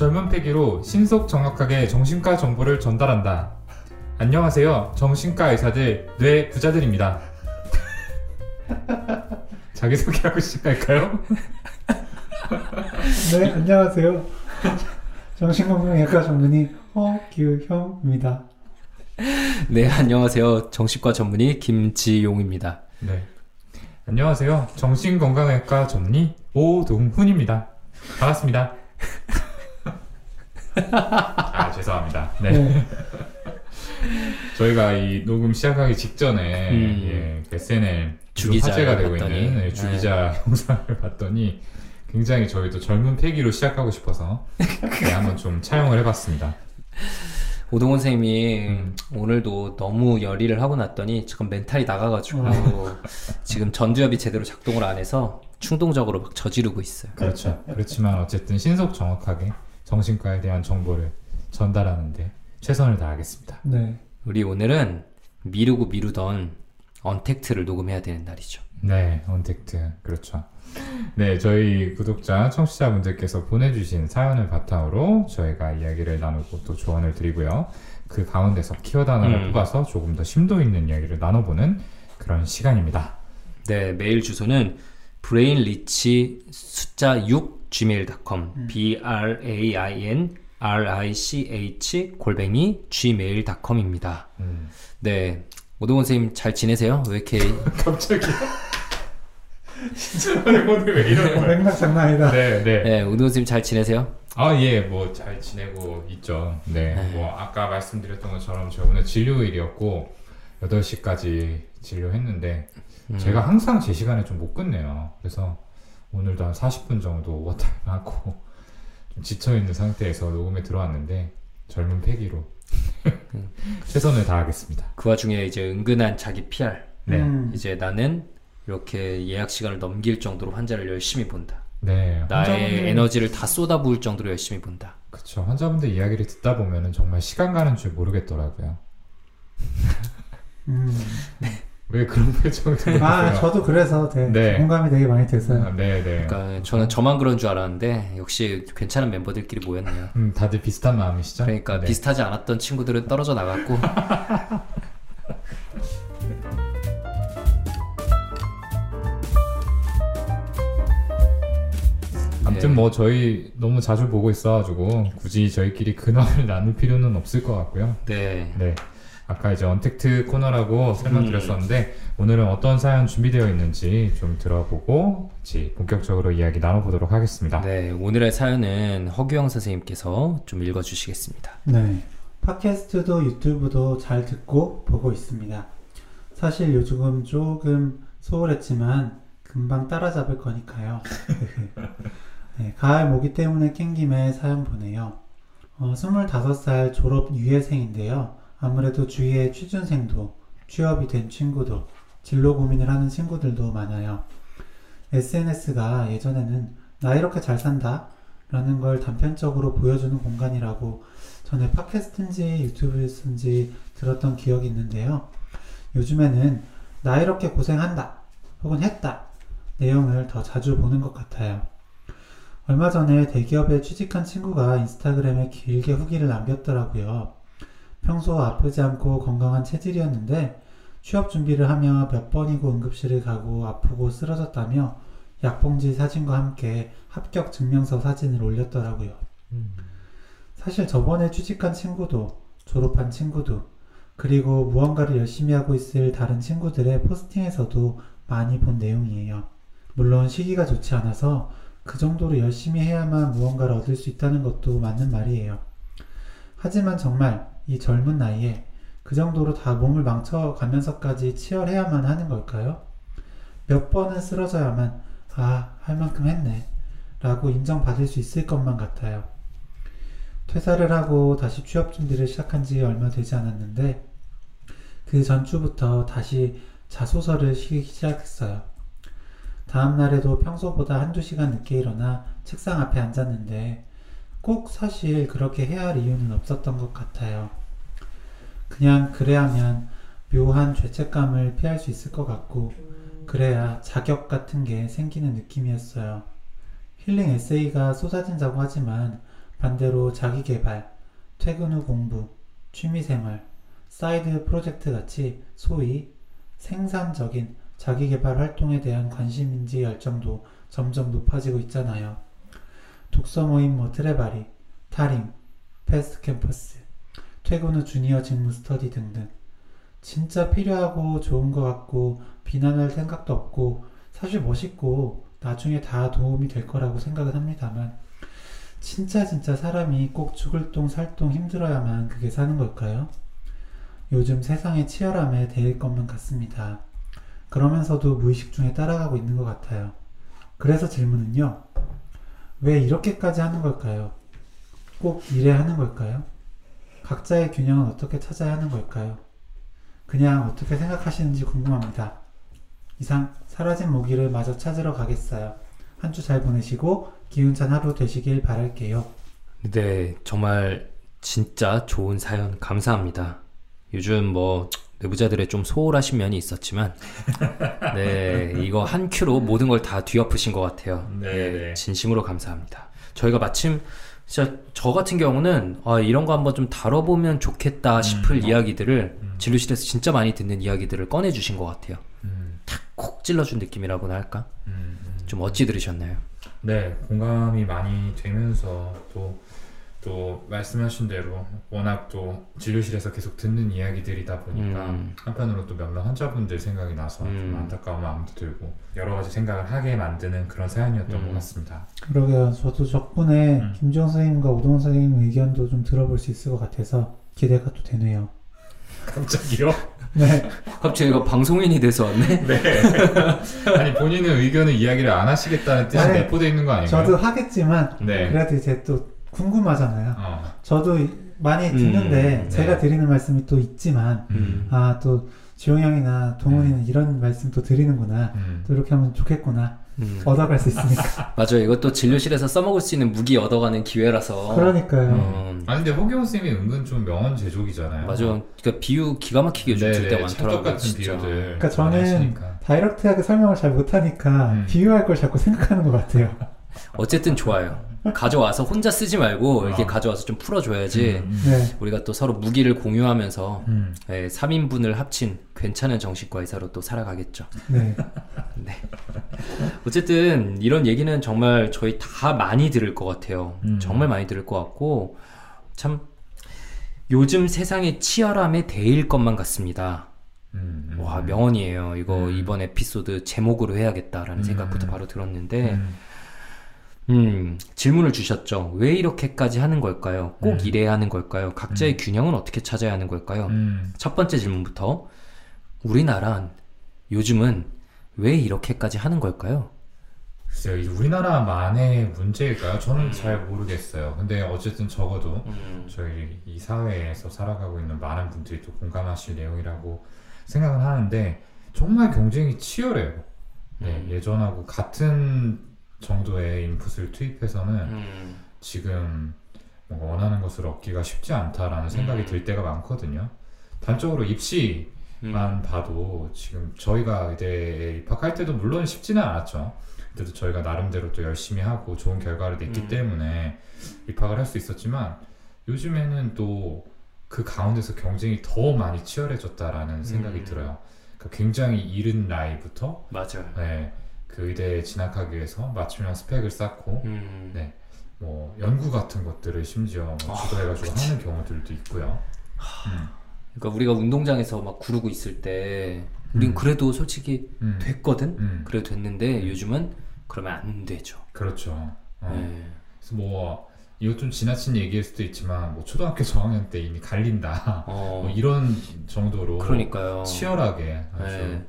젊은 패기로 신속 정확하게 정신과 정보를 전달한다. 안녕하세요. 정신과 의사들, 뇌 부자들입니다. 자기소개하고 시작할까요? 네, 안녕하세요. 정신건강의학과 전문의 허규형입니다. 네, 안녕하세요. 정신과 전문의 김지용입니다. 네. 안녕하세요. 정신건강의학과 전문의 오동훈입니다. 반갑습니다. 아, 죄송합니다. 네. 네. 저희가 이 녹음 시작하기 직전에 음. 예, 그 SNL 주기자를 화제가 되고 봤더니. 있는 네, 주기자 영상을 봤더니 굉장히 저희도 젊은 패기로 시작하고 싶어서 네, 한번 좀 차용을 해봤습니다. 오동원 선생님이 음. 오늘도 너무 열의를 하고 났더니 지금 멘탈이 나가가지고 어. 지금 전두엽이 제대로 작동을 안 해서 충동적으로 막 저지르고 있어요. 그렇죠. 그렇지만 어쨌든 신속 정확하게 정신과에 대한 정보를 전달하는데 최선을 다하겠습니다. 네. 우리 오늘은 미루고 미루던 언택트를 녹음해야 되는 날이죠. 네, 언택트 그렇죠. 네, 저희 구독자, 청취자분들께서 보내주신 사연을 바탕으로 저희가 이야기를 나누고 또 조언을 드리고요. 그 가운데서 키워드 하나를 음. 뽑아서 조금 더 심도 있는 이야기를 나눠보는 그런 시간입니다. 네, 메일 주소는 brainrich 숫자 6 gmail.com b r a i n r i c h 골뱅이 gmail.com입니다. 음. 네, 오동원 선생님 잘 지내세요? 왜 이렇게 갑자기 진짜 오늘 왜 이러는 거야? 맥락 장난 아니다. 네, 네. 네, 오동원 선생님 잘 지내세요? 아, 예, 뭐 잘 지내고 있죠. 네, 네. 뭐 아까 말씀드렸던 것처럼 저 오늘 진료일이었고 8시까지 진료했는데 음. 제가 항상 제 시간에 좀 못 끝내요. 그래서 오늘도 한 40분 정도 오버타임 하고 좀 지쳐 있는 상태에서 녹음에 들어왔는데 젊은 패기로 최선을 다하겠습니다. 그 와중에 이제 은근한 자기 PR. 네, 음, 이제 나는 이렇게 예약 시간을 넘길 정도로 환자를 열심히 본다. 네, 나의 에너지를 다 쏟아부을 정도로 열심히 본다. 그쵸 환자분들 이야기를 듣다 보면은 정말 시간 가는 줄 모르겠더라고요. 음. 왜 그런 표정을? 아, 저도 그래서 되게 네. 공감이 되게 많이 됐어요. 아, 네, 네. 그러니까 저는 저만 그런 줄 알았는데 역시 괜찮은 멤버들끼리 모였네요. 음, 다들 비슷한 마음이시죠? 그러니까 네. 비슷하지 않았던 친구들은 떨어져 나갔고 아무튼 네. 뭐 저희 너무 자주 보고 있어가지고 굳이 저희끼리 근황을 나눌 필요는 없을 것 같고요. 네. 네. 아까 이제 언택트 코너라고 설명드렸었는데 오늘은 어떤 사연 준비되어 있는지 좀 들어보고 같이 본격적으로 이야기 나눠보도록 하겠습니다. 네, 오늘의 사연은 허규영 선생님께서 좀 읽어주시겠습니다. 네. 팟캐스트도 유튜브도 잘 듣고 보고 있습니다. 사실 요즘은 조금 소홀했지만 금방 따라잡을 거니까요. 네, 가을 모기 때문에 낀 김에 사연 보내요. 어, 25살 졸업 유예생인데요. 아무래도 주위에 취준생도 취업이 된 친구도 진로 고민을 하는 친구들도 많아요. SNS가 예전에는 나 이렇게 잘 산다 라는 걸 단편적으로 보여주는 공간이라고 전에 팟캐스트인지 유튜브였는지 들었던 기억이 있는데요. 요즘에는 나 이렇게 고생한다 혹은 했다 내용을 더 자주 보는 것 같아요. 얼마 전에 대기업에 취직한 친구가 인스타그램에 길게 후기를 남겼더라고요. 평소 아프지 않고 건강한 체질이었는데 취업 준비를 하며 몇 번이고 응급실을 가고 아프고 쓰러졌다며 약봉지 사진과 함께 합격 증명서 사진을 올렸더라고요. 음. 사실 저번에 취직한 친구도 졸업한 친구도 그리고 무언가를 열심히 하고 있을 다른 친구들의 포스팅에서도 많이 본 내용이에요. 물론 시기가 좋지 않아서 그 정도로 열심히 해야만 무언가를 얻을 수 있다는 것도 맞는 말이에요. 하지만 정말 이 젊은 나이에 그 정도로 다 몸을 망쳐가면서까지 치열해야만 하는 걸까요? 몇 번은 쓰러져야만 아, 할 만큼 했네. 라고 인정받을 수 있을 것만 같아요. 퇴사를 하고 다시 취업 준비를 시작한 지 얼마 되지 않았는데 그 전주부터 다시 자소서를 쓰기 시작했어요. 다음 날에도 평소보다 한두 시간 늦게 일어나 책상 앞에 앉았는데 꼭 사실 그렇게 해야 할 이유는 없었던 것 같아요. 그냥 그래야 하면 묘한 죄책감을 피할 수 있을 것 같고 그래야 자격 같은 게 생기는 느낌이었어요. 힐링 에세이가 쏟아진다고 하지만 반대로 자기 개발, 퇴근 후 공부, 취미생활, side project 같이 소위 생산적인 자기 개발 활동에 대한 관심인지 열정도 점점 높아지고 있잖아요. 독서 모임 뭐 트레바리, 타림, 패스트 캠퍼스, 퇴근 후 주니어 직무 스터디 등등. 진짜 필요하고 좋은 것 같고 비난할 생각도 없고 사실 멋있고 나중에 다 도움이 될 거라고 생각은 합니다만 진짜 진짜 사람이 꼭 죽을 똥 살 똥 힘들어야만 그게 사는 걸까요? 요즘 세상의 치열함에 대일 것만 같습니다. 그러면서도 무의식 중에 따라가고 있는 것 같아요. 그래서 질문은요. 왜 이렇게까지 하는 걸까요? 꼭 이래 하는 걸까요? 각자의 균형은 어떻게 찾아야 하는 걸까요? 그냥 어떻게 생각하시는지 궁금합니다. 이상 사라진 모기를 마저 찾으러 가겠어요. 한 주 잘 보내시고 기운찬 하루 되시길 바랄게요. 네, 정말 진짜 좋은 사연 감사합니다. 요즘 뭐 내부자들의 좀 소홀하신 면이 있었지만, 네, 이거 한 큐로 모든 걸 다 뒤엎으신 것 같아요. 네, 네. 진심으로 감사합니다. 저희가 마침 진짜 저 같은 경우는 아, 이런 거 한번 좀 다뤄보면 좋겠다 싶을 음. 이야기들을 음. 진료실에서 진짜 많이 듣는 이야기들을 꺼내주신 것 같아요. 음, 콕 찔러준 느낌이라고나 할까? 음, 음. 좀 어찌 들으셨나요? 네, 공감이 많이 되면서 또, 또 말씀하신 대로 워낙 또 진료실에서 계속 듣는 이야기들이다 보니까 음. 한편으로 또 몇몇 환자분들 생각이 나서 좀 음. 안타까운 마음도 들고 여러 가지 생각을 하게 만드는 그런 사연이었던 음. 것 같습니다. 그러게요. 저도 덕분에 음. 김지영 선생님과 오동원 선생님 의견도 좀 들어볼 수 있을 것 같아서 기대가 또 되네요. 갑자기요? 네. 갑자기 이거 방송인이 돼서 왔네? 네. 아니 본인은 의견을 이야기를 안 하시겠다는 뜻이 내포되어 있는 거 아닌가요? 저도 하겠지만 네. 그래도 이제 또 궁금하잖아요. 어. 저도 이- 많이 듣는데 음, 제가 네. 드리는 말씀이 또 있지만 음. 아또 지용 형이나 동훈이는 이런 말씀 또 드리는구나. 음. 또 이렇게 하면 좋겠구나. 음. 얻어갈 수 있으니까. 맞아요. 이것도 진료실에서 써먹을 수 있는 무기 얻어가는 기회라서. 그러니까요. 음, 아니 근데 허경호 쌤이 은근 좀 명언 제조기잖아요. 맞아. 그러니까 비유 기가 막히게 요즘 줄때 찰떡 많더라고요. 같은 진짜. 비유들. 그러니까 저는 하시니까. 다이렉트하게 설명을 잘 못하니까 음. 비유할 걸 자꾸 생각하는 것 같아요. 어쨌든 좋아요. 가져와서 혼자 쓰지 말고 이렇게 어. 가져와서 좀 풀어줘야지. 음, 네. 우리가 또 서로 무기를 공유하면서 음. 예, 3인분을 합친 괜찮은 정신과 의사로 또 살아가겠죠. 네. 어쨌든 이런 얘기는 정말 저희 다 많이 들을 것 같아요. 음. 정말 많이 들을 것 같고 참 요즘 세상의 치열함에 대일 것만 같습니다. 음, 음. 와 명언이에요. 이거 음. 이번 에피소드 제목으로 해야겠다라는 음. 생각부터 바로 들었는데 음. 음, 질문을 주셨죠. 왜 이렇게까지 하는 걸까요? 꼭 음. 이래야 하는 걸까요? 각자의 균형은 어떻게 찾아야 하는 걸까요? 음. 첫 번째 질문부터 우리나라 요즘은 왜 이렇게까지 하는 걸까요? 글쎄요, 이 우리나라만의 문제일까요? 저는 잘 모르겠어요. 근데 어쨌든 적어도 음, 저희 이 사회에서 살아가고 있는 많은 분들이 또 공감하실 내용이라고 생각은 하는데 정말 경쟁이 치열해요. 네, 음. 예전하고 같은 정도의 인풋을 투입해서는 음, 지금 원하는 것을 얻기가 쉽지 않다라는 생각이 음. 들 때가 많거든요. 단적으로 입시만 음, 봐도 지금 저희가 의대에 입학할 때도 물론 쉽지는 않았죠. 그때도 저희가 나름대로 또 열심히 하고 좋은 결과를 냈기 음. 때문에 입학을 할 수 있었지만 요즘에는 또 그 가운데서 경쟁이 더 많이 치열해졌다라는 생각이 음. 들어요. 그러니까 굉장히 이른 나이부터 맞아요. 네, 그 의대에 진학하기 위해서 맞춤형 스펙을 쌓고 음, 네. 뭐 연구 같은 것들을 심지어 뭐 아, 주도해가지고 그치. 하는 경우들도 있고요. 음, 그러니까 우리가 운동장에서 막 구르고 있을 때 우린 음. 그래도 솔직히 음, 됐거든. 음, 그래도 됐는데 요즘은 그러면 안 되죠. 그렇죠. 어. 네. 그래서 뭐 이거 좀 지나친 얘기일 수도 있지만 뭐 초등학교 저학년 때 이미 갈린다. 어, 뭐 이런 정도로 그러니까요. 치열하게 아주 네.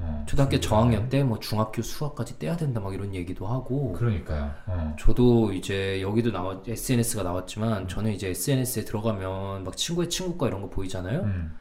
어, 초등학교 저학년 때 뭐 중학교 수학까지 떼야 된다 막 이런 얘기도 하고 그러니까요. 어. 저도 이제 여기도 나왔 SNS가 나왔지만 저는 이제 SNS에 들어가면 막 친구의 친구가 이런 거 보이잖아요. 음,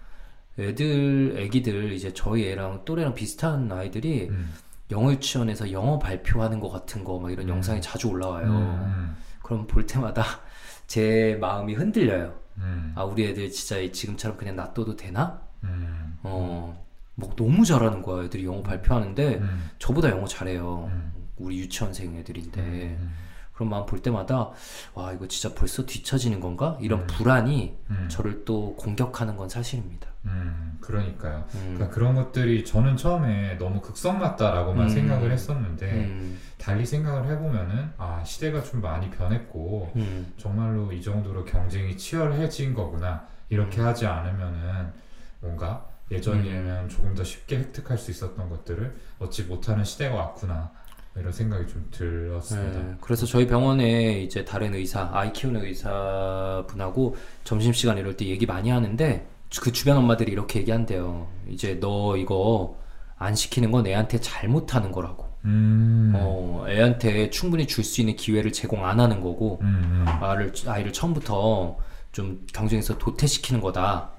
애들 애기들 이제 저희 애랑 또래랑 비슷한 아이들이 음, 영어 유치원에서 영어 발표하는 거 같은 거 막 이런 음. 영상이 자주 올라와요. 음, 그럼 볼 때마다 제 마음이 흔들려요. 음, 아 우리 애들 진짜 지금처럼 그냥 놔둬도 되나? 음, 어, 뭐 너무 잘하는 거야 애들이 영어 발표하는데 음, 저보다 영어 잘해요. 음, 우리 유치원생 애들인데 음, 그런 마음 볼 때마다 와 이거 진짜 벌써 뒤처지는 건가 이런 음. 불안이 음, 저를 또 공격하는 건 사실입니다. 음, 그러니까요. 음. 그러니까 그런 것들이 저는 처음에 너무 극성 같다라고만 음. 생각을 했었는데 음, 달리 생각을 해보면은 아 시대가 좀 많이 변했고 음, 정말로 이 정도로 경쟁이 치열해진 거구나 이렇게 하지 않으면은 뭔가 예전이면 조금 더 쉽게 획득할 수 있었던 것들을 얻지 못하는 시대가 왔구나 이런 생각이 좀 들었습니다. 네, 그래서 저희 병원에 이제 다른 의사, 아이 키우는 의사 분하고 점심 시간 이럴 때 얘기 많이 하는데 그 주변 엄마들이 이렇게 얘기한대요. 이제 너 이거 안 시키는 건 애한테 잘못하는 거라고. 음, 어, 애한테 충분히 줄 수 있는 기회를 제공 안 하는 거고, 음, 음, 아이를, 아이를 처음부터 좀 경쟁에서 도태시키는 거다.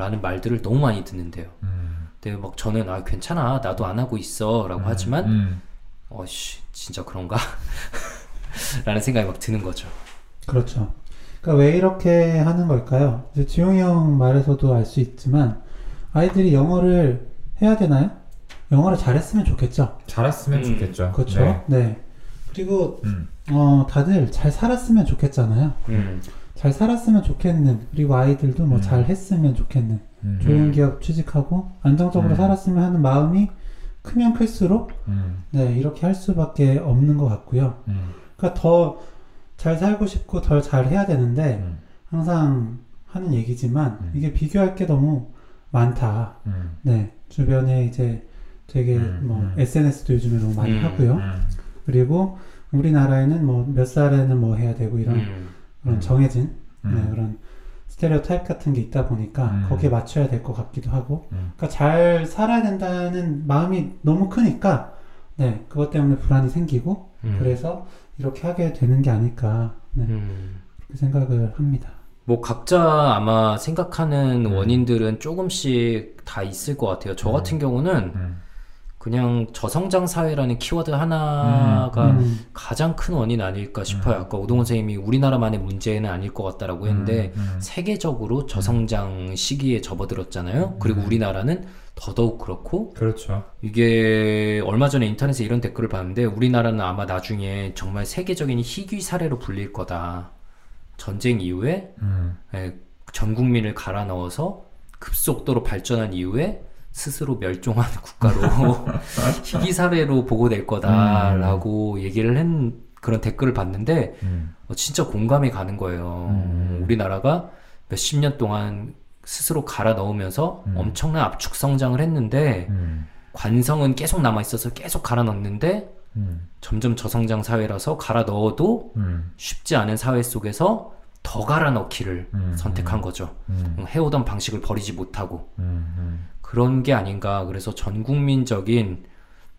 라는 말들을 너무 많이 듣는데요. 음, 근데 막 저는 아 괜찮아 나도 안 하고 있어 라고 하지만 음, 어씨 진짜 그런가? 라는 생각이 막 드는 거죠. 그렇죠. 그러니까 왜 이렇게 하는 걸까요? 이제 지용이 형 말에서도 알 수 있지만 아이들이 영어를 해야 되나요? 영어를 잘했으면 좋겠죠. 잘했으면 음, 좋겠죠. 그렇죠. 네. 네. 그리고 음, 어, 다들 잘 살았으면 좋겠잖아요. 음. 잘 살았으면 좋겠는 그리고 아이들도 뭐 음. 잘 했으면 좋겠는 음, 좋은 기업 취직하고 안정적으로 음. 살았으면 하는 마음이 크면 클수록 음, 네 이렇게 할 수밖에 없는 것 같고요. 음, 그러니까 더 잘 살고 싶고 더잘 해야 되는데 음, 항상 하는 얘기지만 음. 이게 비교할 게 너무 많다. 음, 네 주변에 이제 되게 음, 뭐 음. SNS도 요즘에 너무 많이 음, 하고요. 음, 그리고 우리나라에는 뭐 몇 살에는 뭐 해야 되고 이런 음. 그런 음. 정해진 음, 네, 그런 스테레오 타입 같은 게 있다 보니까 음. 거기에 맞춰야 될 것 같기도 하고 음. 그러니까 잘 살아야 된다는 마음이 너무 크니까 네 그것 때문에 불안이 생기고 음. 그래서 이렇게 하게 되는 게 아닐까 네, 음. 그렇게 생각을 합니다. 뭐 각자 아마 생각하는 음. 원인들은 조금씩 다 있을 것 같아요. 저 같은 경우는 음, 그냥 저성장 사회라는 키워드 하나가 음, 가장 큰 원인 아닐까 싶어요. 음. 아까 오동원 선생님이 우리나라만의 문제는 아닐 것 같다라고 했는데 음, 음. 세계적으로 저성장 시기에 접어들었잖아요. 그리고 음. 우리나라는 더더욱 그렇고 그렇죠. 이게 얼마 전에 인터넷에 이런 댓글을 봤는데 우리나라는 아마 나중에 정말 세계적인 희귀 사례로 불릴 거다. 전쟁 이후에 음, 예, 전 국민을 갈아 넣어서 급속도로 발전한 이후에 스스로 멸종하는 국가로 희귀 사례로 보고될 거다라고 얘기를 한 그런 댓글을 봤는데 음, 어, 진짜 공감이 가는 거예요. 음. 우리나라가 몇십 년 동안 스스로 갈아 넣으면서 음. 엄청난 압축 성장을 했는데 음, 관성은 계속 남아 있어서 계속 갈아 넣는데 음, 점점 저성장 사회라서 갈아 넣어도 음, 쉽지 않은 사회 속에서 더 갈아 넣기를 음, 선택한 거죠. 음, 해오던 방식을 버리지 못하고. 음, 음, 그런 게 아닌가. 그래서 전 국민적인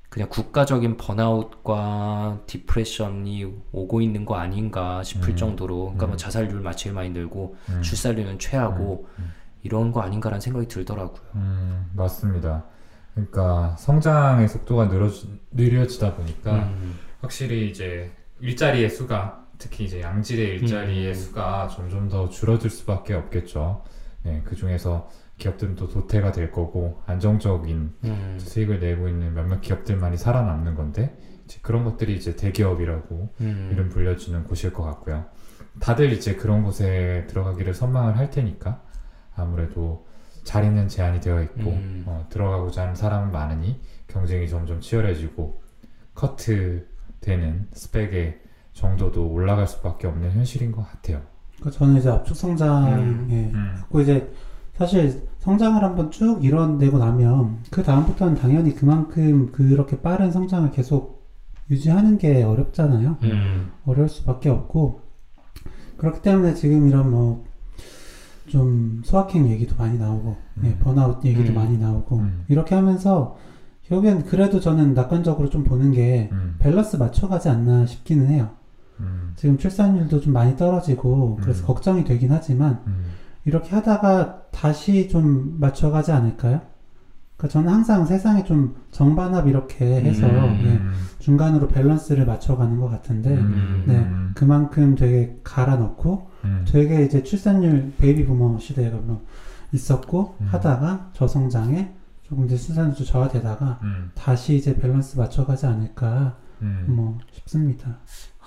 그냥 국가적인 번아웃과 디프레션이 오고 있는 거 아닌가 싶을 음. 정도로 그러니까 뭐 음. 자살률 제일 많이 늘고 음. 출산율은 최하고 음. 이런 거 아닌가라는 생각이 들더라고요. 음, 맞습니다. 그러니까 성장의 속도가 늘어지, 느려지다 보니까 음. 확실히 이제 일자리의 수가 특히 이제 양질의 일자리의 음. 수가 점점 더 줄어들 수밖에 없겠죠. 네, 그 중에서 기업들은 또 도태가 될 거고 안정적인 음. 수익을 내고 있는 몇몇 기업들만이 살아남는 건데 이제 그런 것들이 이제 대기업이라고 음. 이름 불려지는 곳일 것 같고요. 다들 이제 그런 곳에 들어가기를 선망을 할 테니까 아무래도 자리는 제한이 되어 있고 음. 어, 들어가고자 하는 사람은 많으니 경쟁이 점점 치열해지고 커트 되는 스펙의 정도도 올라갈 수밖에 없는 현실인 것 같아요. 그러니까 저는 이제 압축 성장에 음. 갖고 이제 사실 성장을 한번 쭉 이뤄내고 나면 그 다음부터는 당연히 그만큼 그렇게 빠른 성장을 계속 유지하는 게 어렵잖아요. 음. 어려울 수밖에 없고 그렇기 때문에 지금 이런 뭐 좀 소확행 얘기도 많이 나오고 음. 예, 번아웃 얘기도 음. 많이 나오고 음. 이렇게 하면서 결국엔 그래도 저는 낙관적으로 좀 보는 게 음, 밸런스 맞춰가지 않나 싶기는 해요. 음, 지금 출산율도 좀 많이 떨어지고 그래서 음. 걱정이 되긴 하지만 음, 이렇게 하다가 다시 좀 맞춰가지 않을까요? 그러니까 저는 항상 세상에 좀 정반합 이렇게 해서 음. 예, 중간으로 밸런스를 맞춰가는 것 같은데 음, 네, 음, 그만큼 되게 갈아 넣고 음, 되게 이제 출산율 베이비 부머 시대가 뭐 있었고 음. 하다가 저성장에 조금 이제 출산율 저하되다가 음, 다시 이제 밸런스 맞춰가지 않을까 음. 뭐 싶습니다.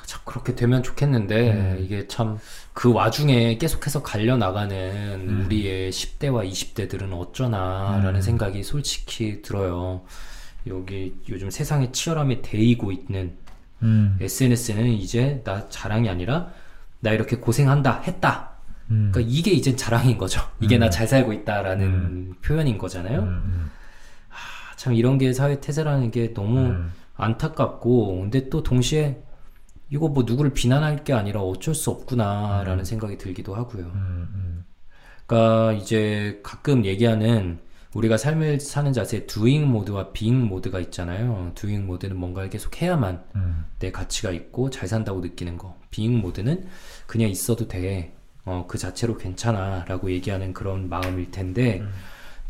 참 그렇게 되면 좋겠는데 음. 이게 참 그 와중에 계속해서 갈려 나가는 음. 우리의 10대와 20대들은 어쩌나라는 음. 생각이 솔직히 들어요. 여기 요즘 세상에 치열함이 대이고 있는 음. SNS는 이제 나 자랑이 아니라 나 이렇게 고생한다 했다. 음. 그러니까 이게 이제 자랑인 거죠. 이게 음. 나잘 살고 있다라는 음. 표현인 거잖아요. 음, 아, 참 이런 게 사회 태세라는 게 너무 음. 안타깝고 근데 또 동시에 이거 뭐 누구를 비난할 게 아니라 어쩔 수 없구나라는 생각이 들기도 하고요. 음, 음. 그러니까 이제 가끔 얘기하는 우리가 삶을 사는 자세 doing 모드와 being 모드가 있잖아요. doing 모드는 뭔가를 계속 해야만 음. 내 가치가 있고 잘 산다고 느끼는 거. being 모드는 그냥 있어도 돼. 어, 그 자체로 괜찮아. 라고 얘기하는 그런 마음일 텐데,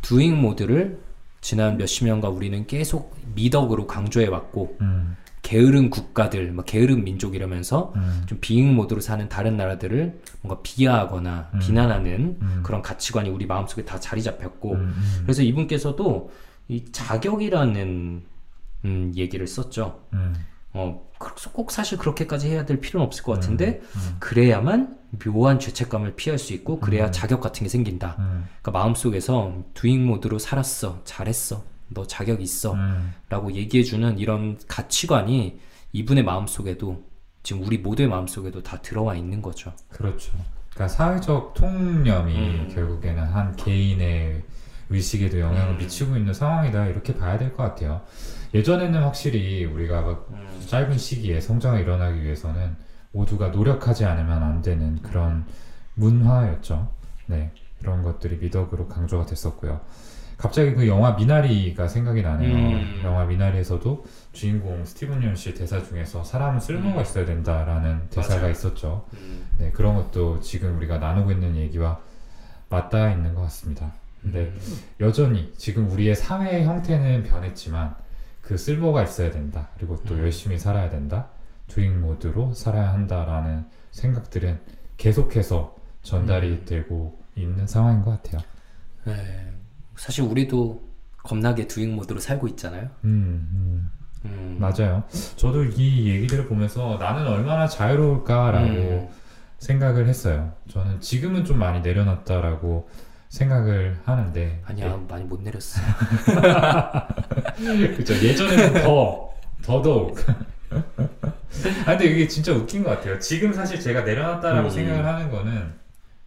doing 모드를 지난 몇십 년간 우리는 계속 미덕으로 강조해 왔고, 음. 게으른 국가들, 뭐 게으른 민족 이러면서 음. 좀 비잉 모드로 사는 다른 나라들을 뭔가 비하하거나 음. 비난하는 음. 그런 가치관이 우리 마음속에 다 자리 잡혔고, 음, 음. 그래서 이분께서도 이 자격이라는 음, 얘기를 썼죠. 음. 어, 그래서 꼭 사실 그렇게까지 해야 될 필요는 없을 것 같은데, 음. 그래야만 묘한 죄책감을 피할 수 있고, 그래야 음. 자격 같은 게 생긴다. 음. 그러니까 마음속에서 두잉 모드로 살았어. 잘했어. 너 자격 있어. 음. 라고 얘기해주는 이런 가치관이 이분의 마음속에도, 지금 우리 모두의 마음속에도 다 들어와 있는 거죠. 그렇죠. 그러니까 사회적 통념이 음. 결국에는 한 개인의 의식에도 영향을 음. 미치고 있는 상황이다 이렇게 봐야 될 것 같아요. 예전에는 확실히 우리가 막 짧은 시기에 성장을 일어나기 위해서는 모두가 노력하지 않으면 안 되는 그런 문화였죠. 네, 그런 것들이 미덕으로 강조가 됐었고요. 갑자기 그 영화 미나리가 생각이 나네요. 음. 영화 미나리에서도 주인공 스티븐 연씨 대사 중에서 사람은 쓸모가 음. 있어야 된다라는 대사가 맞아요. 있었죠. 네, 그런 것도 지금 우리가 나누고 있는 얘기와 맞닿아 있는 것 같습니다. 근데 여전히 지금 우리의 사회의 형태는 변했지만 그 쓸모가 있어야 된다. 그리고 또 음. 열심히 살아야 된다. 주인 모드로 살아야 한다라는 생각들은 계속해서 전달이 음. 되고 있는 상황인 것 같아요. 네. 사실 우리도 겁나게 두잉 모드로 살고 있잖아요. 음, 음, 음. 맞아요. 저도 이 얘기들을 보면서 나는 얼마나 자유로울까라고 음. 생각을 했어요. 저는 지금은 좀 많이 내려놨다라고 생각을 하는데 아니야, 많이 못 내렸어. 그죠 예전에는 더 더더욱 아 근데 이게 진짜 웃긴 것 같아요 지금 사실 제가 내려놨다라고 음. 생각을 하는 거는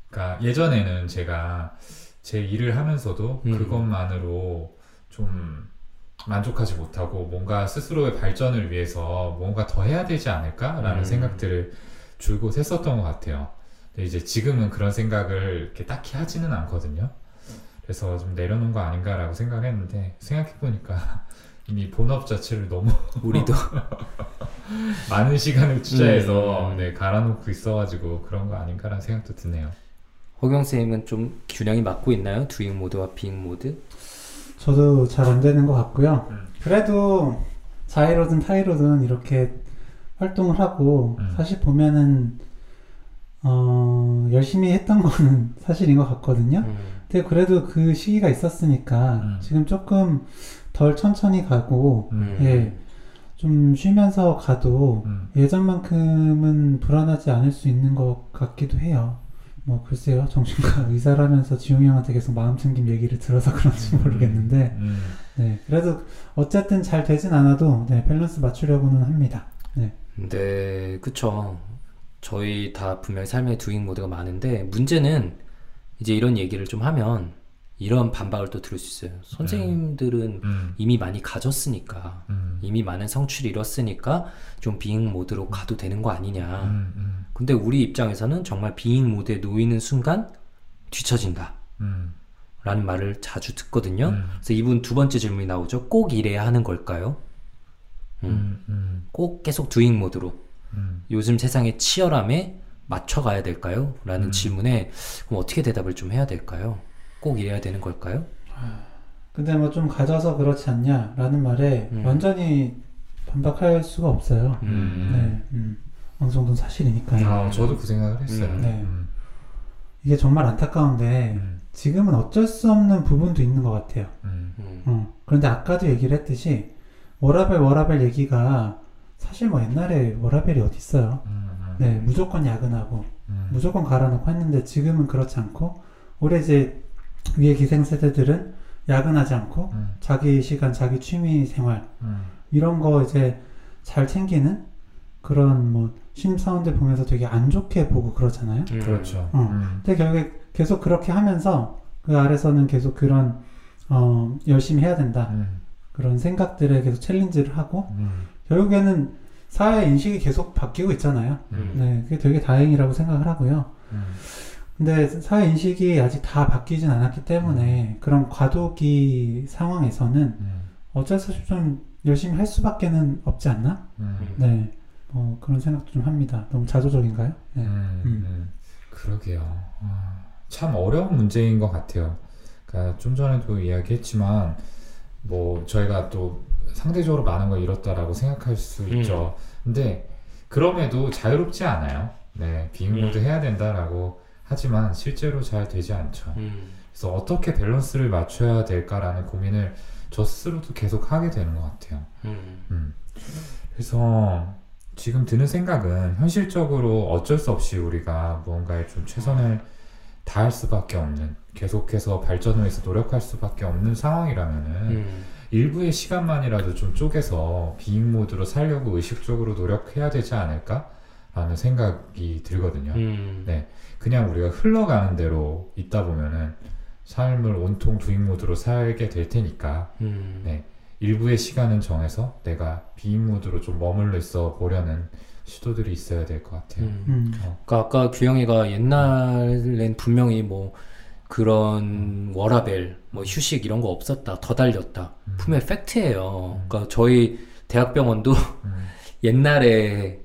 그러니까 예전에는 제가 제 일을 하면서도 음. 그것만으로 좀 만족하지 못하고 뭔가 스스로의 발전을 위해서 뭔가 더 해야 되지 않을까라는 음. 생각들을 줄곧 했었던 것 같아요 근데 이제 지금은 그런 생각을 이렇게 딱히 하지는 않거든요 그래서 좀 내려놓은 거 아닌가라고 생각했는데 생각해보니까 이미 본업 자체를 너무 우리도 많은 시간을 투자해서 음. 네, 갈아놓고 있어가지고 그런 거 아닌가라는 생각도 드네요. 허경 쌤은 좀 균형이 맞고 있나요? 두잉 모드와 비잉 모드? 저도 잘 안 되는 것 같고요. 음. 그래도 자이로든 타이로든 이렇게 활동을 하고 음. 사실 보면은 어, 열심히 했던 거는 사실인 것 같거든요. 음. 근데 그래도 그 시기가 있었으니까 음. 지금 조금 덜 천천히 가고 음. 예, 좀 쉬면서 가도 음. 예전만큼은 불안하지 않을 수 있는 것 같기도 해요. 뭐 글쎄요 정신과 의사라면서 지용이 형한테 계속 마음 챙김 얘기를 들어서 그런지 모르겠는데 음. 네 그래도 어쨌든 잘 되진 않아도 네 밸런스 맞추려고는 합니다. 네. 네, 그쵸. 저희 다 분명히 삶의 두잉 모드가 많은데 문제는 이제 이런 얘기를 좀 하면 이런 반박을 또 들을 수 있어요. 선생님들은 음. 이미 많이 가졌으니까 음. 이미 많은 성취를 이뤘으니까 좀 비잉 모드로 가도 되는 거 아니냐. 근데 우리 입장에서는 정말 비잉 모드에 놓이는 순간 뒤처진다. 음. 라는 말을 자주 듣거든요. 음. 그래서 이분 두 번째 질문이 나오죠. 꼭 이래야 하는 걸까요? 음. 음. 음. 꼭 계속 두잉 모드로 음. 요즘 세상의 치열함에 맞춰가야 될까요? 라는 음. 질문에 그럼 어떻게 대답을 좀 해야 될까요? 꼭 이래야 되는 걸까요? 근데 뭐 좀 가져서 그렇지 않냐라는 말에 음. 완전히 반박할 수가 없어요. 음. 네, 음. 어느 정도는 사실이니까요. 아, 저도 그 생각을 했어요. 음. 네. 음. 이게 정말 안타까운데 음. 지금은 어쩔 수 없는 부분도 있는 것 같아요. 음. 음. 어, 그런데 아까도 얘기를 했듯이 워라벨 워라벨 얘기가 사실 뭐 옛날에 워라벨이 어디 있어요. 음, 음, 네, 무조건 야근하고 음, 무조건 갈아놓고 했는데 지금은 그렇지 않고 올해 이제 위에 기생 세대들은 야근하지 않고 음, 자기 시간, 자기 취미 생활 음, 이런 거 이제 잘 챙기는 그런 뭐 신입사원들 보면서 되게 안 좋게 보고 그러잖아요. 음. 그렇죠. 어. 음, 근데 결국에 계속 그렇게 하면서 그 아래서는 계속 그런 어, 열심히 해야 된다 음, 그런 생각들에 계속 챌린지를 하고 음, 결국에는 사회 인식이 계속 바뀌고 있잖아요. 음, 네, 그게 되게 다행이라고 생각을 하고요. 음, 근데 사회 인식이 아직 다 바뀌진 않았기 때문에 그런 과도기 상황에서는 음, 어쩔 수 없이 좀 열심히 할 수밖에는 없지 않나? 음, 네, 뭐 그런 생각도 좀 합니다. 너무 자조적인가요? 네. 음, 음. 그러게요. 아, 참 어려운 문제인 것 같아요. 그러니까 좀 전에도 이야기했지만 뭐 저희가 또 상대적으로 많은 걸 잃었다라고 생각할 수 음. 있죠. 근데 그럼에도 자유롭지 않아요. 네, 비행 모드 음. 해야 된다라고 하지만 실제로 잘 되지 않죠. 음. 그래서 어떻게 밸런스를 맞춰야 될까라는 고민을 저 스스로도 계속 하게 되는 것 같아요. 음. 음. 그래서 지금 드는 생각은 현실적으로 어쩔 수 없이 우리가 무언가에 좀 최선을 다할 수밖에 없는 계속해서 발전을 위해서 노력할 수밖에 없는 상황이라면은 음. 일부의 시간만이라도 좀 쪼개서 비잉 모드로 살려고 의식적으로 노력해야 되지 않을까 라는 생각이 들거든요. 음. 네. 그냥 우리가 흘러가는 대로 있다 보면은 삶을 온통 두잉 모드로 살게 될 테니까 음. 네. 일부의 시간은 정해서 내가 비잉 모드로 좀 머물러 있어 보려는 시도들이 있어야 될 것 같아요. 음. 음. 그러니까 아까 규영이가 옛날엔 분명히 뭐 그런 워라벨, 뭐 휴식 이런 거 없었다, 더 달렸다. 음. 분명히 팩트예요. 그러니까 저희 대학병원도 음, 옛날에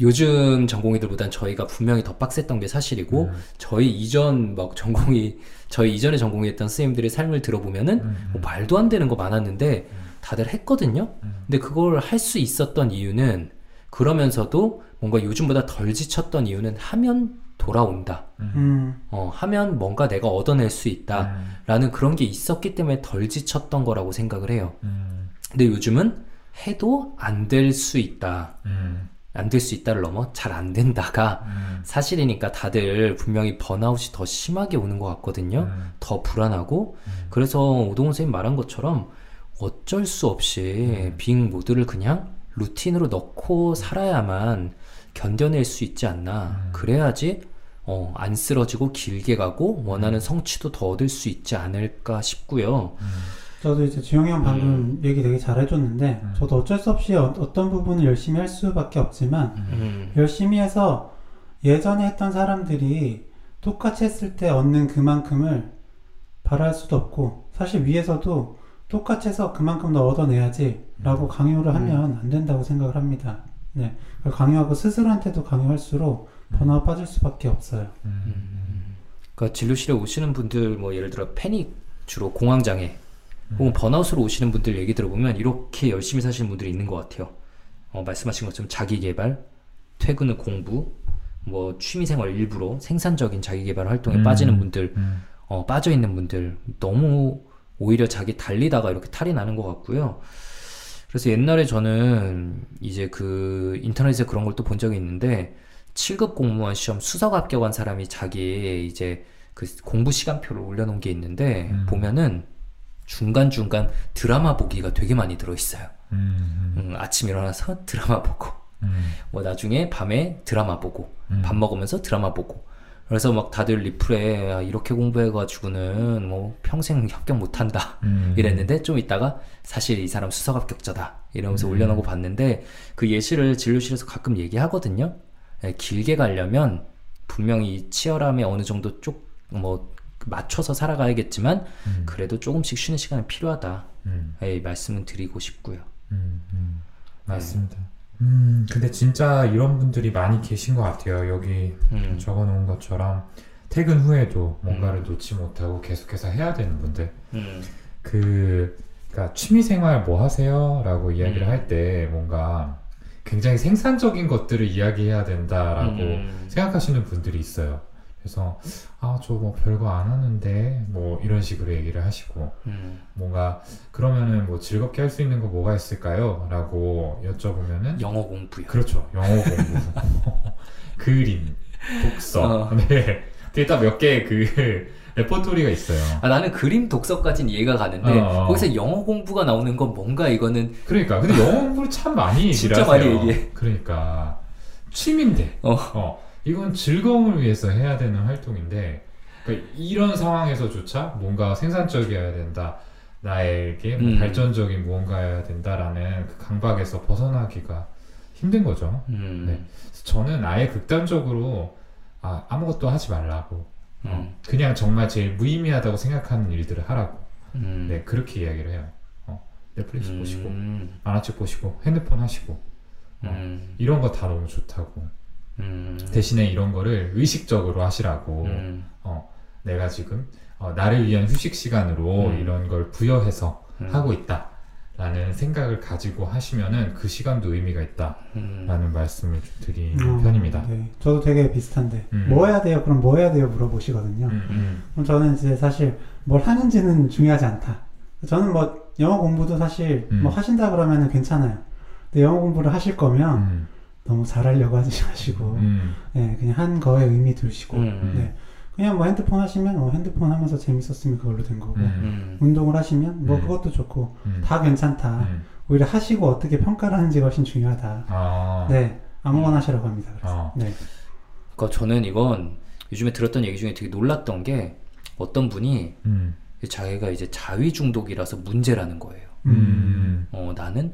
요즘 전공의들보단 저희가 분명히 더 빡셌던 게 사실이고 음, 저희 이전 막 전공의 저희 이전에 전공했던 선생님들의 삶을 들어보면은 음, 뭐 말도 안 되는 거 많았는데 다들 했거든요. 음, 근데 그걸 할 수 있었던 이유는 그러면서도 뭔가 요즘보다 덜 지쳤던 이유는 하면 돌아온다. 음, 음. 어, 하면 뭔가 내가 얻어낼 수 있다. 음, 라는 그런 게 있었기 때문에 덜 지쳤던 거라고 생각을 해요. 음, 근데 요즘은 해도 안 될 수 있다. 음, 안될 수 있다를 넘어 잘 안 된다가 음, 사실이니까 다들 분명히 번아웃이 더 심하게 오는 것 같거든요. 음, 더 불안하고. 음. 그래서 오동훈 선생님 말한 것처럼 어쩔 수 없이 음. 빙 모드를 그냥 루틴으로 넣고 살아야만 견뎌낼 수 있지 않나. 음. 그래야지 어, 안 쓰러지고 길게 가고 원하는 음. 성취도 더 얻을 수 있지 않을까 싶고요. 음, 저도 이제 지영이 형 방금 얘기 되게 잘해줬는데 음. 저도 어쩔 수 없이 어, 떤 부분을 열심히 할 수밖에 없지만 음. 열심히 해서 예전에 했던 사람들이 똑같이 했을 때 얻는 그만큼을 바랄 수도 없고 사실 위에서도 똑같이 해서 그만큼 더 얻어내야지 라고 강요를 하면 안 된다고 생각을 합니다. 네. 강요하고 스스로한테도 강요할수록 번아웃 빠질 수밖에 없어요. 음, 그러니까 진료실에 오시는 분들 뭐 예를 들어 패닉 주로 공황장애 음. 혹은 번아웃으로 오시는 분들 얘기 들어보면 이렇게 열심히 사시는 분들이 있는 것 같아요. 어, 말씀하신 것처럼 자기 개발, 퇴근 후 공부, 뭐 취미생활 일부러 생산적인 자기 개발 활동에 음. 빠지는 분들, 음, 어, 빠져 있는 분들 너무 오히려 자기 달리다가 이렇게 탈이 나는 것 같고요. 그래서 옛날에 저는 이제 그 인터넷에 그런 걸 또 본 적이 있는데 7급 공무원 시험 수석 합격한 사람이 자기 이제 그 공부 시간표를 올려놓은 게 있는데 음. 보면은 중간 중간 드라마 보기가 되게 많이 들어있어요. 음, 음, 음, 아침 일어나서 드라마 보고 음, 뭐 나중에 밤에 드라마 보고 음. 밥 먹으면서 드라마 보고 그래서 막 다들 리플에 아, 이렇게 공부해가지고는 뭐 평생 합격 못한다 음, 이랬는데 좀 있다가 사실 이 사람 수석 합격자다 이러면서 음. 올려놓고 봤는데 그 예시를 진료실에서 가끔 얘기하거든요. 예, 길게 가려면 분명히 이 치열함에 어느 정도 쪽뭐 맞춰서 살아가야겠지만 음, 그래도 조금씩 쉬는 시간이 필요하다. 음. 예, 말씀은 드리고 싶고요. 음, 음, 맞습니다. 음, 근데 진짜 이런 분들이 많이 계신 것 같아요. 여기 음. 적어놓은 것처럼 퇴근 후에도 뭔가를 놓지 못하고 계속해서 해야 되는 분들. 음. 그, 그러니까 취미 생활 뭐 하세요?라고 이야기를 음. 할때 뭔가 굉장히 생산적인 것들을 이야기해야 된다라고 음. 생각하시는 분들이 있어요. 그래서 아 저 뭐 별거 안 하는데 뭐 이런 식으로 얘기를 하시고 음. 뭔가 그러면은 뭐 즐겁게 할 수 있는 거 뭐가 있을까요? 라고 여쭤보면은 영어 공부요. 그렇죠 영어 공부 그림 독서 어. 네 되게 딱 몇 개의 그 레퍼토리가 있어요 아, 나는 그림 독서까지는 이해가 가는데 어, 어. 거기서 영어 공부가 나오는 건 뭔가 이거는 그러니까 근데 영어 공부를 참 많이 진짜 많이 얘기해. 그러니까 취미인데 어. 어, 이건 즐거움을 위해서 해야 되는 활동인데 그러니까 이런 상황에서조차 뭔가 생산적이어야 된다. 나에게 뭐 음. 발전적인 무언가여야 된다라는 그 강박에서 벗어나기가 힘든 거죠. 음, 네. 저는 아예 극단적으로 아, 아무것도 하지 말라고 어, 음, 그냥 정말 제일 무의미하다고 생각하는 일들을 하라고 음, 네 그렇게 이야기를 해요. 어, 넷플릭스 음, 보시고 음, 만화책 보시고 핸드폰 하시고 어, 음, 이런 거 다 너무 좋다고 음, 대신에 이런 거를 의식적으로 하시라고 음, 어, 내가 지금 어, 나를 위한 휴식 시간으로 음. 이런 걸 부여해서 음, 하고 있다 라는 생각을 가지고 하시면은 그 시간도 의미가 있다 음, 라는 말씀을 좀 드리는 어, 편입니다 네. 저도 되게 비슷한데 음. 뭐 해야 돼요? 그럼 뭐 해야 돼요? 물어보시거든요. 음, 음, 그럼 저는 이제 사실 뭘 하는지는 중요하지 않다. 저는 뭐 영어 공부도 사실 음. 뭐 하신다 그러면은 괜찮아요. 근데 영어 공부를 하실 거면 음, 너무 잘하려고 하지 마시고, 음, 네, 그냥 한 거에 의미 두시고, 음. 네, 그냥 뭐 핸드폰 하시면 뭐 핸드폰 하면서 재밌었으면 그걸로 된 거고, 음, 음, 운동을 하시면 뭐 음. 그것도 좋고 음, 다 괜찮다. 음. 오히려 하시고 어떻게 평가를 하는지가 훨씬 중요하다. 아, 네, 아무거나 하시라고 합니다. 그래서 아, 네, 그러니까 저는 이건 요즘에 들었던 얘기 중에 되게 놀랐던 게 어떤 분이 음, 자기가 이제 자위 중독이라서 문제라는 거예요. 음, 어, 나는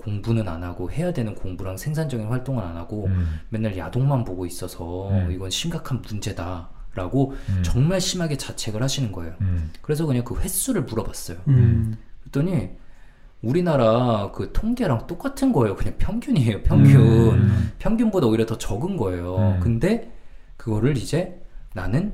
공부는 안 하고 해야 되는 공부랑 생산적인 활동은 안 하고 음, 맨날 야동만 보고 있어서 음. 이건 심각한 문제다 라고 음, 정말 심하게 자책을 하시는 거예요. 음, 그래서 그냥 그 횟수를 물어봤어요. 음, 그랬더니 우리나라 그 통계랑 똑같은 거예요. 그냥 평균이에요. 평균. 음, 평균보다 오히려 더 적은 거예요. 음. 근데 그거를 이제 나는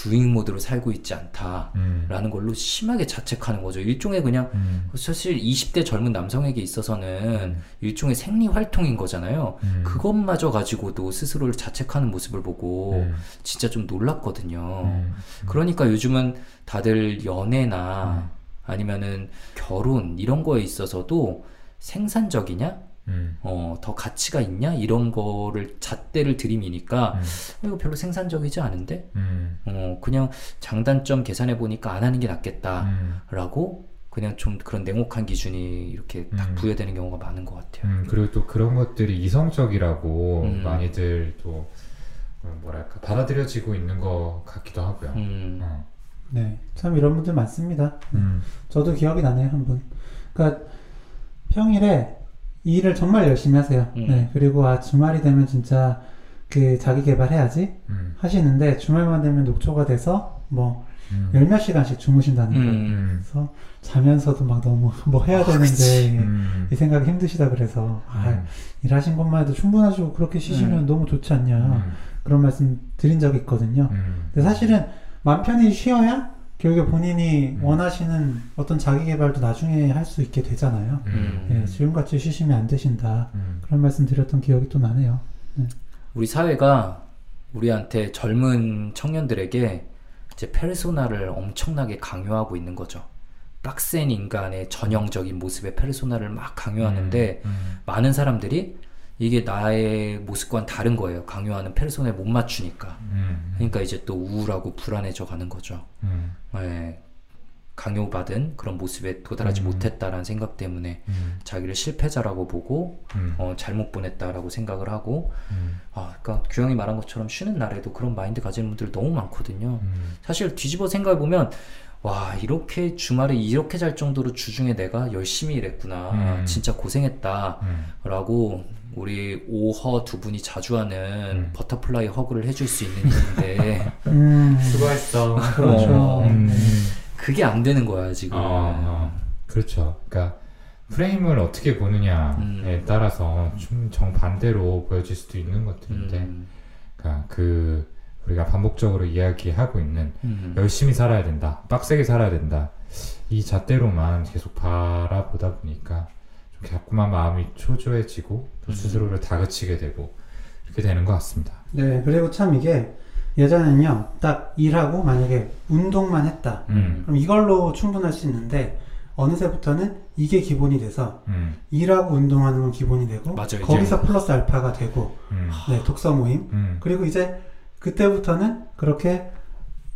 두잉 모드로 살고 있지 않다라는 음, 걸로 심하게 자책하는 거죠. 일종의 그냥 음, 사실 20대 젊은 남성에게 있어서는 음. 일종의 생리 활동인 거잖아요. 음, 그것마저 가지고도 스스로를 자책하는 모습을 보고 음, 진짜 좀 놀랐거든요. 음, 그러니까 요즘은 다들 연애나 음. 아니면은 결혼 이런 거에 있어서도 생산적이냐? 음, 어, 더 가치가 있냐? 이런 거를 잣대를 들이미니까 음, 어, 이거 별로 생산적이지 않은데? 음, 어, 그냥 장단점 계산해 보니까 안 하는 게 낫겠다. 음. 라고 그냥 좀 그런 냉혹한 기준이 이렇게 딱 음. 부여되는 경우가 많은 것 같아요. 음, 그리고 또 그런 것들이 이성적이라고 음. 많이들 또 어, 뭐랄까 받아들여지고 있는 것 같기도 하고요. 음, 어. 네, 참 이런 분들 많습니다. 음, 저도 기억이 나네요, 한 분. 그러니까 평일에 일을 정말 열심히 하세요. 음. 네, 그리고 아 주말이 되면 진짜 그 자기 개발해야지 음, 하시는데 주말만 되면 녹초가 돼서 뭐 음, 열몇 시간씩 주무신다는 거예요. 음, 음, 그래서 자면서도 막 너무 뭐 해야 아, 되는데 그치. 음, 이 생각이 힘드시다 그래서 아, 음, 일하신 것만 해도 충분하시고 그렇게 쉬시면 너무 좋지 않냐 음, 그런 말씀 드린 적이 있거든요. 음, 근데 사실은 맘 편히 쉬어야 결국에 본인이 음. 원하시는 어떤 자기 개발도 나중에 할 수 있게 되잖아요. 음, 예, 지금같이 쉬시면 안 되신다. 음, 그런 말씀 드렸던 기억이 또 나네요. 우리 사회가 우리한테 젊은 청년들에게 이제 페르소나를 엄청나게 강요하고 있는 거죠. 빡센 인간의 전형적인 모습의 페르소나를 막 강요하는데 음, 많은 사람들이 이게 나의 모습과는 다른 거예요. 강요하는 페르소나에 못 맞추니까. 음, 그러니까 이제 또 우울하고 불안해져 가는 거죠. 음, 예, 강요받은 그런 모습에 도달하지 음. 못했다라는 생각 때문에 음, 자기를 실패자라고 보고 음, 어, 잘못 보냈다라고 생각을 하고 음, 아, 그러니까 규영이 말한 것처럼 쉬는 날에도 그런 마인드 가지는 분들 너무 많거든요. 음, 사실 뒤집어 생각해 보면 와 이렇게 주말에 이렇게 잘 정도로 주중에 내가 열심히 일했구나 음. 진짜 고생했다라고 음, 우리 오허 두 분이 자주 하는 음. butterfly hug를 해줄 수 있는 일인데 음, 수고했어. 그렇죠. 어, 음, 그게 안 되는 거야 지금. 어, 어, 그렇죠. 그러니까 프레임을 어떻게 보느냐에 음. 따라서 좀 정반대로 보여질 수도 있는 것들인데, 음, 그러니까 그 우리가 반복적으로 이야기하고 있는 음, 열심히 살아야 된다, 빡세게 살아야 된다 이 잣대로만 계속 바라보다 보니까 좀 자꾸만 마음이 초조해지고 또 음. 스스로를 다그치게 되고 이렇게 되는 것 같습니다. 네, 그리고 참 이게 예전에는요, 딱 일하고 만약에 운동만 했다. 음. 그럼 이걸로 충분할 수 있는데, 어느새부터는 이게 기본이 돼서, 음. 일하고 운동하는 건 기본이 되고, 맞아요, 거기서 플러스 알파가 되고, 음. 네, 독서 모임. 음. 그리고 이제 그때부터는 그렇게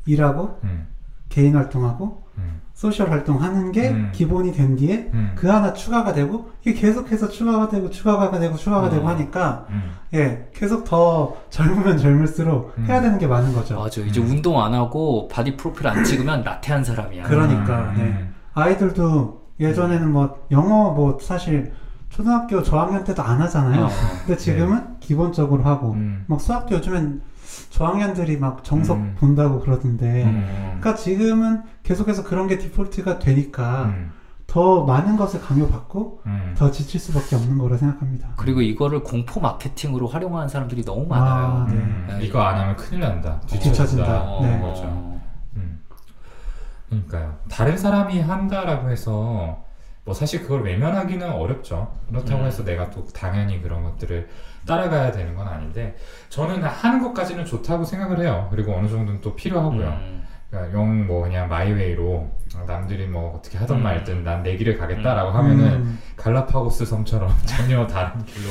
일하고, 음. 개인 활동하고, 음. social 활동하는 게 음. 기본이 된 뒤에, 음. 그 하나 추가가 되고, 이게 계속해서 추가가 되고, 추가가 되고, 추가가 음. 되고 하니까, 음. 예, 계속 더 젊으면 젊을수록 음. 해야 되는 게 많은 거죠. 맞아. 이제 음. 운동 안 하고 body profile 안 찍으면 나태한 사람이야. 그러니까, 음. 네. 아이들도 예전에는 뭐 영어 뭐 사실 초등학교 저학년 때도 안 하잖아요. 어. 근데 지금은 기본적으로 하고 음. 막 수학도 요즘엔 저학년들이 막 정석 음. 본다고 그러던데. 음. 그러니까 지금은 계속해서 그런 게 디폴트가 되니까 음. 더 많은 것을 강요받고 음. 더 지칠 수밖에 없는 거라 생각합니다. 그리고 이거를 공포 마케팅으로 활용하는 사람들이 너무 아, 많아요. 네. 음. 네. 이거 안 하면 큰일 난다. 뒤처진다. 어, 네. 그렇죠. 음. 그러니까요. 다른 사람이 한다라고 해서 뭐 사실 그걸 외면하기는 어렵죠. 그렇다고 음. 해서 내가 또 당연히 그런 것들을 따라가야 되는 건 아닌데 저는 하는 것까지는 좋다고 생각을 해요. 그리고 어느 정도는 또 필요하고요. 음. 그러니까 영 뭐 그냥 마이웨이로 남들이 뭐 어떻게 하던 음. 말든 난 내 길을 가겠다라고 하면은 음, 갈라파고스 섬처럼 전혀 다른 길로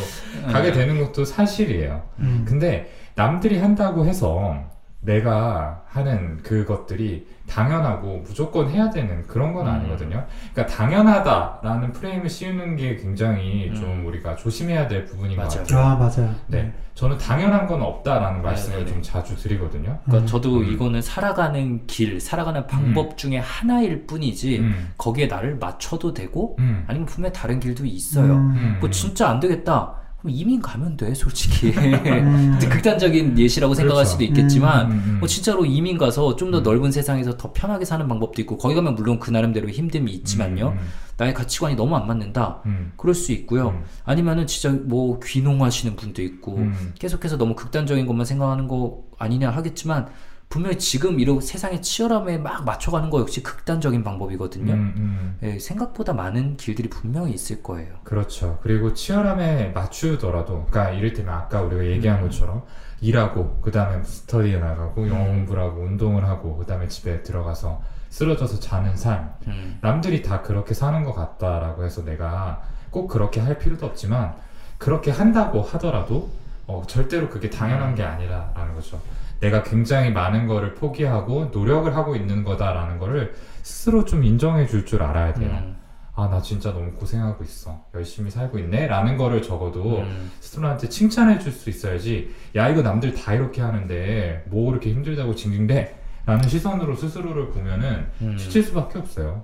가게 음. 되는 것도 사실이에요. 음. 근데 남들이 한다고 해서 내가 하는 그것들이 당연하고 무조건 해야 되는 그런 건 음. 아니거든요. 그러니까 당연하다라는 프레임을 씌우는 게 굉장히 음. 좀 우리가 조심해야 될 부분인 것 맞아요. 같아요. 아 맞아요. 네, 저는 당연한 건 없다라는 말씀을 네, 네, 좀 자주 드리거든요. 그러니까 음. 저도 음. 이거는 살아가는 길, 살아가는 방법 중에 하나일 뿐이지 음, 거기에 나를 맞춰도 되고 음, 아니면 분명히 다른 길도 있어요. 음. 음. 뭐 진짜 안 되겠다. 그럼 이민 가면 돼, 솔직히. 음. 극단적인 예시라고 생각할 그렇죠. 수도 있겠지만 음, 음. 뭐 진짜로 이민 가서 좀더 음. 넓은 세상에서 더 편하게 사는 방법도 있고 거기 가면 물론 그 나름대로 힘듦이 있지만요. 음, 나의 가치관이 너무 안 맞는다. 음, 그럴 수 있고요. 음. 아니면은 진짜 뭐 귀농하시는 분도 있고 음. 계속해서 너무 극단적인 것만 생각하는 거 아니냐 하겠지만 분명히 지금 이런 세상의 치열함에 막 맞춰가는 거 역시 극단적인 방법이거든요. 음, 음. 예, 생각보다 많은 길들이 분명히 있을 거예요. 그렇죠. 그리고 치열함에 맞추더라도, 그러니까 이를테면 아까 우리가 얘기한 음. 것처럼 일하고, 그 다음에 스터디에 나가고, 영어 음. 공부를 하고, 운동을 하고, 그 다음에 집에 들어가서 쓰러져서 자는 삶. 음. 남들이 다 그렇게 사는 것 같다라고 해서 내가 꼭 그렇게 할 필요도 없지만, 그렇게 한다고 하더라도, 어, 절대로 그게 당연한 음. 게 아니라라는 거죠. 내가 굉장히 많은 거를 포기하고 노력을 하고 있는 거다라는 거를 스스로 좀 인정해 줄 줄 알아야 돼요. 음. 아, 나 진짜 너무 고생하고 있어. 열심히 살고 있네? 라는 거를 적어도 음. 스스로한테 칭찬해 줄 수 있어야지, 야, 이거 남들 다 이렇게 하는데, 뭐 그렇게 힘들다고 징징대? 라는 시선으로 스스로를 보면은 음. 지칠 수밖에 없어요.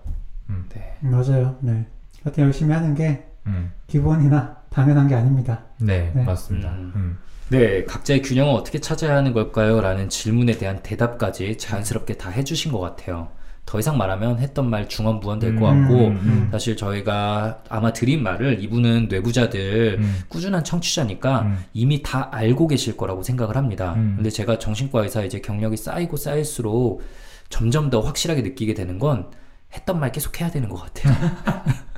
네. 맞아요. 네. 하여튼 열심히 하는 게 음. 기본이나 당연한 게 아닙니다. 네, 네. 맞습니다. 음. 음. 네, 각자의 균형을 어떻게 찾아야 하는 걸까요? 라는 질문에 대한 대답까지 자연스럽게 다 해주신 것 같아요. 더 이상 말하면 했던 말 중언부언 될것 음, 같고, 음, 사실 저희가 아마 드린 말을 이분은 뇌부자들 음. 꾸준한 청취자니까 음. 이미 다 알고 계실 거라고 생각을 합니다. 음. 근데 제가 정신과 의사 이제 경력이 쌓이고 쌓일수록 점점 더 확실하게 느끼게 되는 건 했던 말 계속 해야 되는 것 같아요.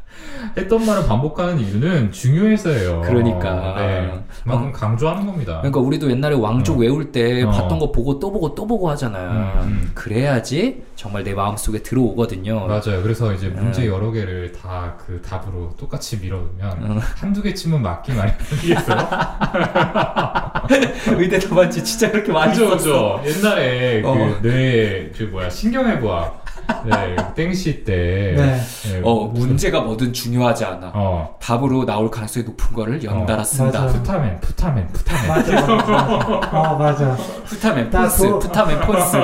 했던 말을 반복하는 이유는 중요해서예요. 그러니까. 네. 그만큼 강조하는 겁니다. 그러니까 우리도 옛날에 왕족 어. 외울 때 어. 봤던 거 보고 또 보고 또 보고 하잖아요. 음, 음. 그래야지 정말 내 마음속에 들어오거든요. 맞아요. 그래서 이제 문제 네. 여러 개를 다 그 답으로 똑같이 밀어두면 음. 한두 개쯤은 맞기 마련이겠어요. 의대 답안지 진짜 그렇게 많이. 그죠. 옛날에 어. 그 뇌, 그 뭐야, 신경해부학. 네, 땡시 때. 네. 네, 어, 무슨- 문제가 뭐든 중요하지 않아. 어, 답으로 나올 가능성이 높은 거를 연달아 어. 쓴다. 맞아. 푸타멘, 푸타멘, 푸타멘. 맞아, 맞아. 어, 맞아. 푸타멘 나 폰스, 그거- 푸타멘 폰스.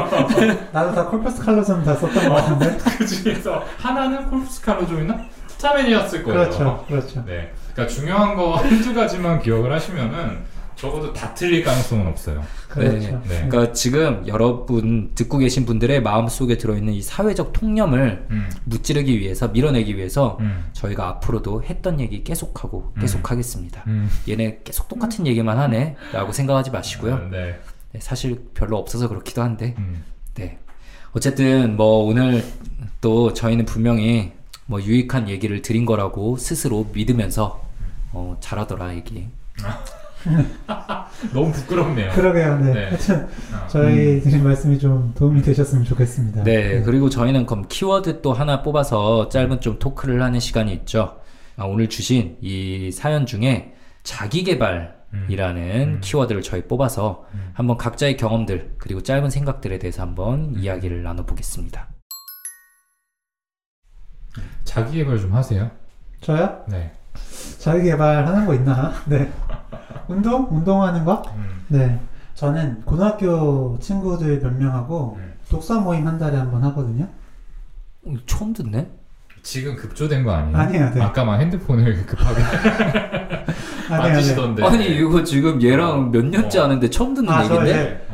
나도 다 콜퍼스 칼로즘 다 썼던 것 같은데. 그 중에서 하나는 콜프스 칼로종이나 푸타멘이었을 거예요. 그렇죠, 그렇죠. 네. 그러니까 중요한 거 한두 가지만 기억을 하시면은 적어도 다 틀릴 가능성은 없어요. 그렇죠. 네. 그러니까 지금 여러분 듣고 계신 분들의 마음 속에 들어있는 이 사회적 통념을 음, 무찌르기 위해서 밀어내기 위해서 음, 저희가 앞으로도 했던 얘기 계속하고 음. 계속하겠습니다. 음. 얘네 계속 똑같은 얘기만 하네 라고 생각하지 마시고요. 네. 네, 사실 별로 없어서 그렇기도 한데 음. 네. 어쨌든 뭐 오늘 또 저희는 분명히 뭐 유익한 얘기를 드린 거라고 스스로 믿으면서 어, 잘하더라 얘기. 너무 부끄럽네요. 그러게요. 네. 네. 하여튼 어. 저희 드린 말씀이 좀 도움이 되셨으면 좋겠습니다. 네, 그리고 저희는 그럼 키워드 또 하나 뽑아서 짧은 좀 토크를 하는 시간이 있죠. 아, 오늘 주신 이 사연 중에 자기 개발이라는 음. 키워드를 저희 뽑아서 음. 한번 각자의 경험들 그리고 짧은 생각들에 대해서 한번 이야기를 나눠보겠습니다. 자기 개발 좀 하세요. 저요? 네. 자기 개발하는 거 있나? 네. 운동? 운동하는 거? 음. 네. 저는 고등학교 친구들 몇 명하고 음. 독서 모임 한 달에 한 번 하거든요. 어, 처음 듣네? 지금 급조된 거 아니에요? 아니에요, 네. 아까 막 핸드폰을 급하게 아, 네, 네. 만지시던데. 아니 이거 지금 얘랑 몇 년째 어. 하는데 처음 듣는 아, 저 얘긴데?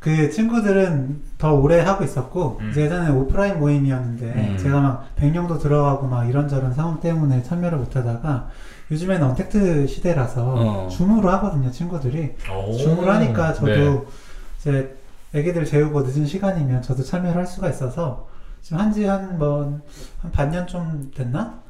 그 친구들은 더 오래 하고 있었고 음. 이제 예전에 오프라인 모임이었는데 음. 제가 막 백령도 들어가고 막 이런저런 상황 때문에 참여를 못하다가 요즘에는 언택트 시대라서 어. 줌으로 하거든요 친구들이 오. 줌으로 하니까 저도 네. 이제 애기들 재우고 늦은 시간이면 저도 참여를 할 수가 있어서 지금 한지 한번한 반년 좀 됐나?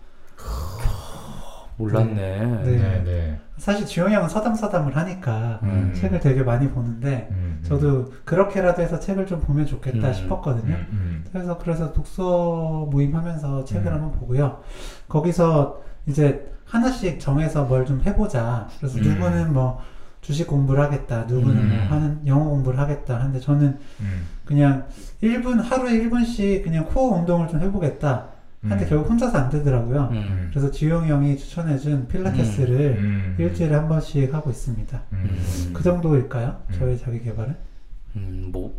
몰랐네. 네. 네, 네. 사실 주영이 형은 서담서담을 하니까 음. 책을 되게 많이 보는데 음, 음. 저도 그렇게라도 해서 책을 좀 보면 좋겠다 음. 싶었거든요. 음, 음. 그래서 그래서 독서 모임 하면서 책을 음. 한번 보고요. 거기서 이제 하나씩 정해서 뭘 좀 해보자. 그래서 음. 누구는 뭐 주식 공부를 하겠다. 누구는 음. 뭐 하는 영어 공부를 하겠다. 하는데 저는 음. 그냥 1분 하루에 1분씩 그냥 코어 운동을 좀 해보겠다. 하는데 음. 결국 혼자서 안 되더라고요. 음. 그래서 지용이 형이 추천해준 필라테스를 음. 일주일에 한 번씩 하고 있습니다. 음. 그 정도일까요? 음. 저의 자기 개발은? 음, 뭐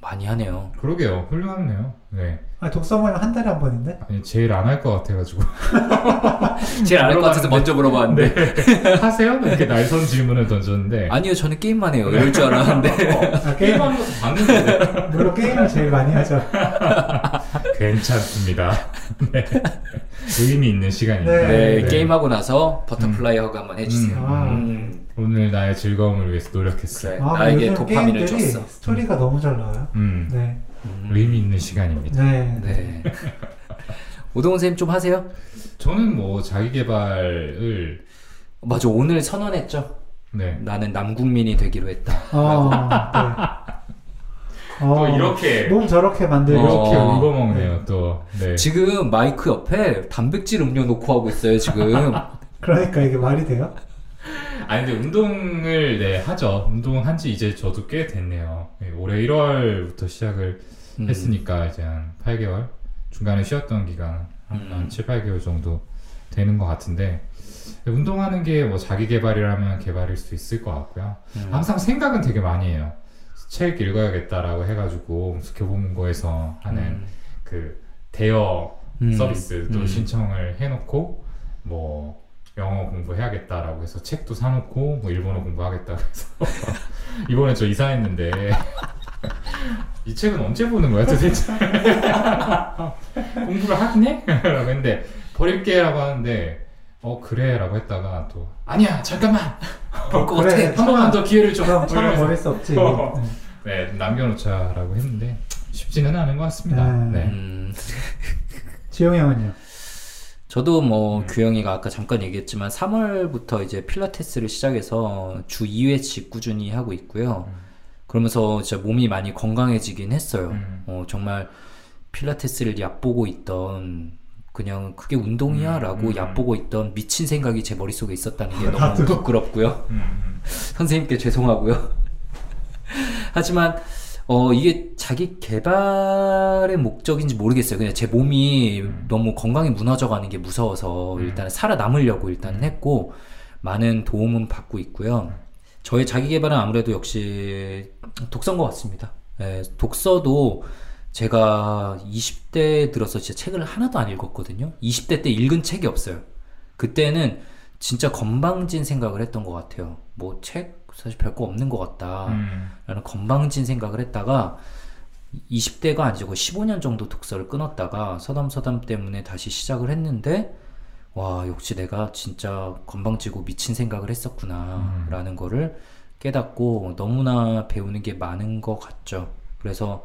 많이 하네요. 그러게요. 훌륭하네요. 네. 아 독서 모임 한 달에 한 번인데? 아니 제일 안 할 것 같아가지고 제일 알것 같아서 먼저 물어봤는데 하세요? 이렇게 날선 질문을 던졌는데 아니요 저는 게임만 해요. 이럴 줄 알았는데 아, 게임, 게임 하는 것도 봤는데 물론 게임을 제일 많이 하죠. 괜찮습니다. 네. 의미 있는 시간입니다. 네, 네. 게임하고 나서 butterfly hug 한번 해주세요. 음. 음. 오늘 나의 즐거움을 위해서 노력했어요. 그래. 아, 나에게 도파민을 게임들이 줬어. 스토리가 너무 잘 나와요. 음, 네. 음. 의미 있는 시간입니다. 네. 네. 오동훈 선생님 좀 하세요? 저는 뭐 자기 개발을 맞아 오늘 선언했죠. 네. 나는 남국민이 되기로 했다. 어, 네. 또 어, 이렇게 몸 저렇게 만들고 이렇게 어. 울고 먹네요. 또 네. 지금 마이크 옆에 단백질 음료 놓고 하고 있어요 지금. 그러니까 이게 말이 돼요? 아니 근데 운동을 네 하죠. 운동한 지 이제 저도 꽤 됐네요. 네, 올해 1월부터 시작을 음. 했으니까 이제 한 8개월 중간에 쉬었던 기간 한, 음. 한 7, 8개월 정도 되는 것 같은데 운동하는 게 뭐 자기 개발이라면 개발일 수 있을 것 같고요. 음. 항상 생각은 되게 많이 해요. 책 읽어야겠다라고 해가지고 교보문고에서 하는 음. 그 대여 음. 서비스도 음. 신청을 해놓고 뭐 영어 공부해야겠다라고 해서 책도 사놓고 뭐 일본어 공부하겠다고 해서 이번에 저 이사했는데 이 책은 언제 보는 거야 도대체 공부를 하긴 해? 라고 했는데 버릴게 라고 하는데 어 그래 라고 했다가 또 아니야 잠깐만 볼것 그래. 같아. 한 번만 더 기회를 줘 그럼 이러면서 버릴 수 없지. 어. 네. 네 남겨놓자라고 했는데 쉽지는 않은 것 같습니다 네. 네. 음. 지용이 형은요? 저도 뭐 음. 규영이가 아까 잠깐 얘기했지만 3월부터 이제 필라테스를 시작해서 주 2회씩 꾸준히 하고 있고요. 음. 그러면서 진짜 몸이 많이 건강해지긴 했어요. 음. 어, 정말 필라테스를 얕보고 있던 그냥 그게 운동이야 음, 라고 음. 얕보고 있던 미친 생각이 제 머릿속에 있었다는 게 너무 나도. 부끄럽고요. 음, 음. 선생님께 죄송하고요. 하지만 어 이게 자기 개발의 목적인지 모르겠어요. 그냥 제 몸이 음. 너무 건강이 무너져 가는 게 무서워서 음. 일단은 살아남으려고 일단은 했고 많은 도움은 받고 있고요. 저의 자기 개발은 아무래도 역시 독서인 것 같습니다. 예, 독서도 제가 20대 들어서 진짜 책을 하나도 안 읽었거든요. 20대 때 읽은 책이 없어요. 그때는 진짜 건방진 생각을 했던 것 같아요. 뭐 책 사실 별거 없는 것 같다. 음. 라는 건방진 생각을 했다가 20대가 아니고 15년 정도 독서를 끊었다가 서담서담 때문에 다시 시작을 했는데 와 역시 내가 진짜 건방지고 미친 생각을 했었구나 음. 라는 거를 깨닫고 너무나 배우는 게 많은 것 같죠 그래서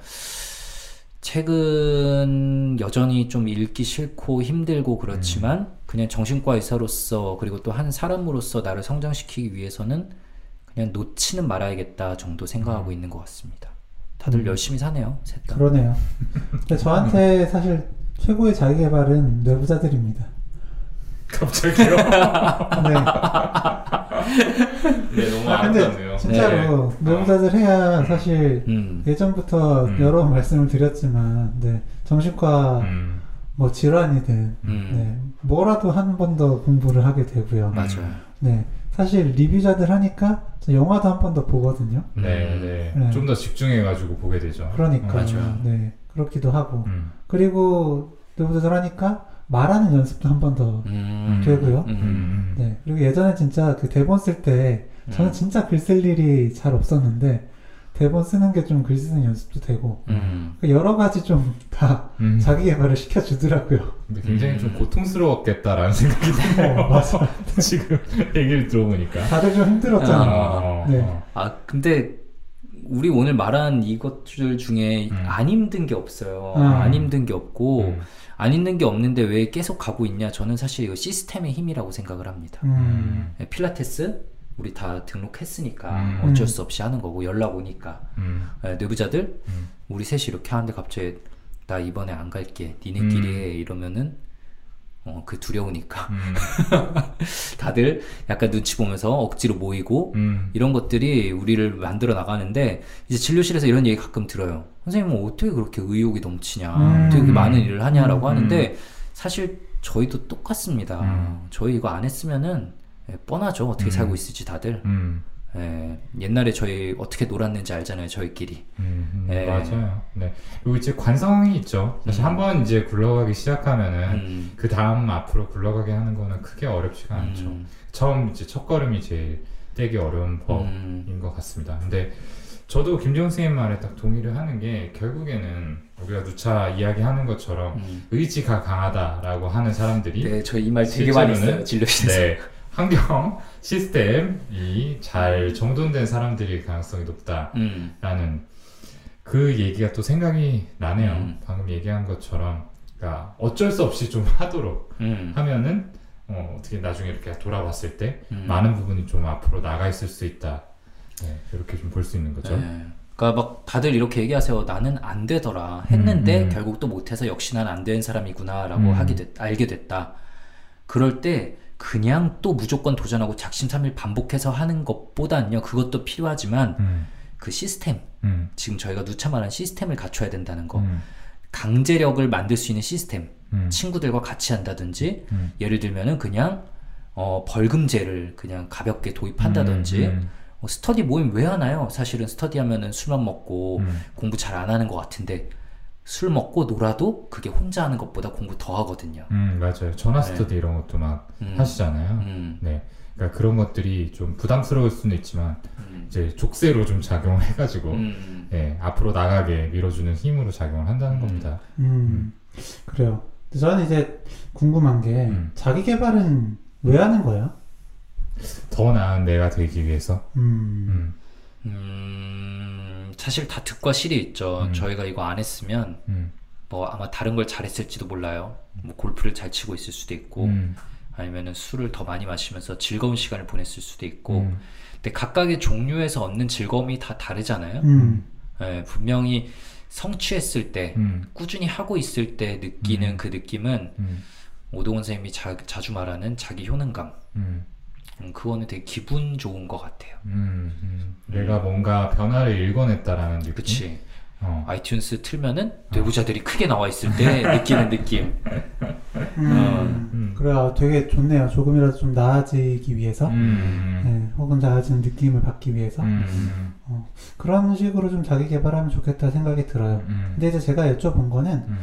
책은 여전히 좀 읽기 싫고 힘들고 그렇지만 그냥 정신과 의사로서 그리고 또 한 사람으로서 나를 성장시키기 위해서는 그냥 놓지는 말아야겠다 정도 생각하고 있는 것 같습니다. 다들 음. 열심히 사네요. 셋 다. 그러네요. 근데 저한테 사실 최고의 자기 개발은 내부자들입니다. 갑자기요? 네. 네, 너무 아, 아름답네요. 진짜로 내부자들 해야 사실 음. 예전부터 음. 여러 번 말씀을 드렸지만 네, 정신과 음, 뭐 질환이든 음. 네, 뭐라도 한 번 더 공부를 하게 되고요. 맞아요. 네, 사실 리뷰자들 하니까 저 영화도 한 번 더 보거든요. 네, 네. 네. 좀 더 집중해가지고 보게 되죠. 그러니까 맞아요. 네 그렇기도 하고 음, 그리고 내부자들 하니까 말하는 연습도 한 번더 음. 되고요. 음. 음, 네 그리고 예전에 진짜 그 대본 쓸 때 저는 음. 진짜 글 쓸 일이 잘 없었는데 대본 쓰는 게 좀 글 쓰는 연습도 되고 음. 그 여러 가지 좀다 음. 자기 개발을 시켜주더라고요. 근데 굉장히 좀 음. 고통스러웠겠다라는 생각이 어, 드네요. 맞아. 지금 얘기를 들어보니까. 다들 좀 힘들었잖아요. 어, 네. 어. 아 근데 우리 오늘 말한 이것들 중에 음. 안 힘든 게 없어요. 음. 안 힘든 게 없고 음. 안 힘든 게 없는데 왜 계속 가고 있냐? 저는 사실 이거 시스템의 힘이라고 생각을 합니다. 음. 네, 필라테스 우리 다 등록했으니까 음. 어쩔 수 없이 하는 거고 연락 오니까 음. 네, 내부자들 음. 우리 셋이 이렇게 하는데 갑자기 나 이번에 안 갈게 니네끼리 음. 해 이러면은 어, 그 두려우니까 음. 다들 약간 눈치 보면서 억지로 모이고 음. 이런 것들이 우리를 만들어 나가는데 이제 진료실에서 이런 얘기 가끔 들어요. 선생님은 어떻게 그렇게 의욕이 넘치냐, 음. 어떻게 그렇게 많은 일을 하냐라고 음. 하는데 사실 저희도 똑같습니다. 음. 저희 이거 안 했으면은 예, 뻔하죠. 어떻게 음. 살고 있을지 다들. 음. 예, 옛날에 저희 어떻게 놀았는지 알잖아요. 저희끼리. 음, 음, 예. 맞아요. 네. 그리고 이제 관성이 있죠. 사실 음. 한번 이제 굴러가기 시작하면은 음. 그 다음 앞으로 굴러가게 하는 거는 크게 어렵지가 않죠. 음. 처음 이제 첫 걸음이 제일 떼기 어려운 법인 음. 것 같습니다. 근데 저도 김정 선생님 말에 딱 동의를 하는 게 결국에는 우리가 누차 이야기하는 것처럼 음. 의지가 강하다라고 하는 사람들이 네, 저 이 말 되게 많이 했어요. 진료실에서. 네, 환경 시스템이 잘 정돈된 사람들이 가능성이 높다라는 음. 그 얘기가 또 생각이 나네요. 음. 방금 얘기한 것처럼, 그러니까 어쩔 수 없이 좀 하도록 음. 하면은 어, 어떻게 나중에 이렇게 돌아봤을 때 음. 많은 부분이 좀 앞으로 나가 있을 수 있다. 네, 이렇게 좀 볼 수 있는 거죠. 네. 그러니까 막 다들 이렇게 얘기하세요. 나는 안 되더라. 했는데 음, 음. 결국 또 못해서 역시 난 안 된 사람이구나라고 음. 하게 됐, 알게 됐다. 그럴 때 그냥 또 무조건 도전하고 작심삼일 반복해서 하는 것보다는요. 그것도 필요하지만 음, 그 시스템 음, 지금 저희가 누차 말한 시스템을 갖춰야 된다는 거. 음, 강제력을 만들 수 있는 시스템. 음, 친구들과 같이 한다든지 음. 예를 들면은 그냥 어, 벌금제를 그냥 가볍게 도입한다든지 음, 어, 스터디 모임 왜 하나요? 사실은 스터디 하면은 술만 먹고 음, 공부 잘 안 하는 것 같은데 술 먹고 놀아도 그게 혼자 하는 것보다 공부 더 하거든요. 음, 맞아요. 전화 네. 스터디 이런 것도 막 음, 하시잖아요. 음, 네. 그러니까 그런 것들이 좀 부담스러울 수는 있지만 음, 이제 족쇄로 좀 작용을 해가지고 음, 예, 앞으로 나가게 밀어주는 힘으로 작용을 한다는 음. 겁니다. 음, 그래요. 근데 저는 이제 궁금한 게 음. 자기 개발은 왜 하는 거예요? 더 나은 내가 되기 위해서. 음, 음, 음, 사실 다 득과 실이 있죠. 음. 저희가 이거 안 했으면 음, 뭐 아마 다른 걸 잘했을지도 몰라요. 뭐 골프를 잘 치고 있을 수도 있고 음, 아니면은 술을 더 많이 마시면서 즐거운 시간을 보냈을 수도 있고 음, 근데 각각의 종류에서 얻는 즐거움이 다 다르잖아요. 음, 예, 분명히 성취했을 때 음, 꾸준히 하고 있을 때 느끼는 음. 그 느낌은 음, 오동원 선생님이 자, 자주 말하는 자기 효능감 그거는 되게 기분 좋은 것 같아요. 음, 음. 내가 뭔가 변화를 일궈냈다라는 느낌. 그치? 어. 아이튠스 틀면은 뇌부자들이 크게 나와 있을 때 느끼는 느낌. 음. 음. 그래요. 되게 좋네요. 조금이라도 좀 나아지기 위해서, 음, 네, 혹은 나아지는 느낌을 받기 위해서 음, 그런 식으로 좀 자기 개발하면 좋겠다 생각이 들어요. 음, 근데 이제 제가 여쭤본 거는 음,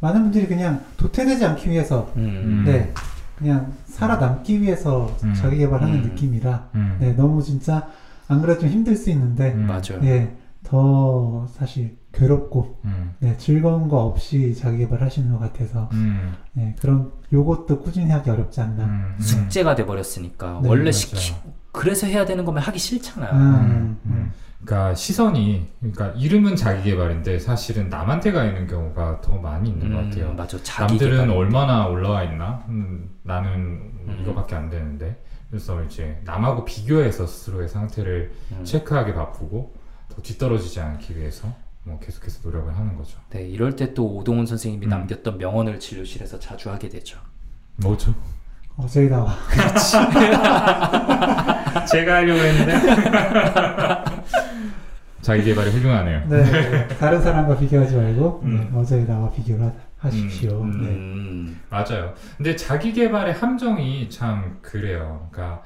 많은 분들이 그냥 도태되지 않기 위해서, 음. 네, 그냥 살아남기 위해서 음. 자기 개발하는 음. 느낌이라, 음, 네, 너무 진짜 안 그래도 좀 힘들 수 있는데, 음, 맞아요. 예, 더 사실 괴롭고, 음, 네, 즐거운 거 없이 자기 개발하시는 것 같아서, 음, 네, 그런 요것도 꾸준히 하기 어렵지 않나. 음, 음. 숙제가 돼 버렸으니까 네, 원래 맞아요. 시키 그래서 해야 되는 거면 하기 싫잖아요. 그러니까 시선이 그러니까 이름은 자기 개발인데 사실은 남한테 가 있는 경우가 더 많이 있는 것 같아요. 음, 맞아. 자기 남들은 개발. 얼마나 올라와 있나? 음, 나는 음. 이거밖에 안 되는데 그래서 이제 남하고 비교해서 스스로의 상태를 음. 체크하기 바쁘고 더 뒤떨어지지 않기 위해서 뭐 계속해서 노력을 하는 거죠. 네, 이럴 때 또 오동훈 선생님이 음. 남겼던 명언을 진료실에서 자주 하게 되죠. 뭐죠? 어, 저기 나와. 제가 하려고 했는데 자기 개발이 훌륭하네요. 네, 다른 사람과 비교하지 말고 음. 네, 어제에 나와 비교를 하, 하십시오. 음, 음. 네. 음. 맞아요. 근데 자기 개발의 함정이 참 그래요. 그러니까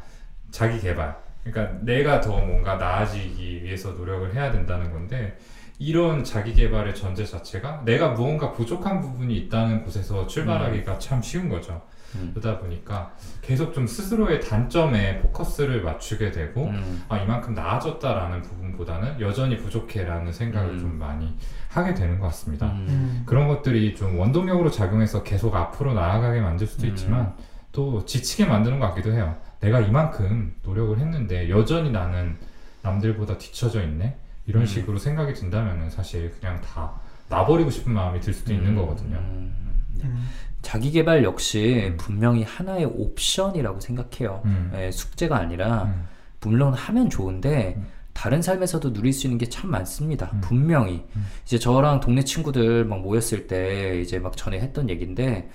자기 개발. 그러니까 내가 더 뭔가 나아지기 위해서 노력을 해야 된다는 건데 이런 자기 개발의 전제 자체가 내가 무언가 부족한 부분이 있다는 곳에서 출발하기가 참 쉬운 거죠. 음. 그러다 보니까 계속 좀 스스로의 단점에 포커스를 맞추게 되고 음. 아 이만큼 나아졌다라는 부분보다는 여전히 부족해라는 생각을 음. 좀 많이 하게 되는 것 같습니다. 음. 음. 그런 것들이 좀 원동력으로 작용해서 계속 앞으로 나아가게 만들 수도 음. 있지만 또 지치게 만드는 것 같기도 해요. 내가 이만큼 노력을 했는데 여전히 나는 남들보다 뒤처져 있네? 이런 음. 식으로 생각이 든다면 사실 그냥 다 놔버리고 싶은 마음이 들 수도 있는 음. 거거든요. 음. 음. 자기 개발 역시 음. 분명히 하나의 옵션이라고 생각해요. 음. 예, 숙제가 아니라 음. 물론 하면 좋은데 음. 다른 삶에서도 누릴 수 있는 게 참 많습니다. 음. 분명히 음. 이제 저랑 동네 친구들 막 모였을 때 이제 막 전에 했던 얘기인데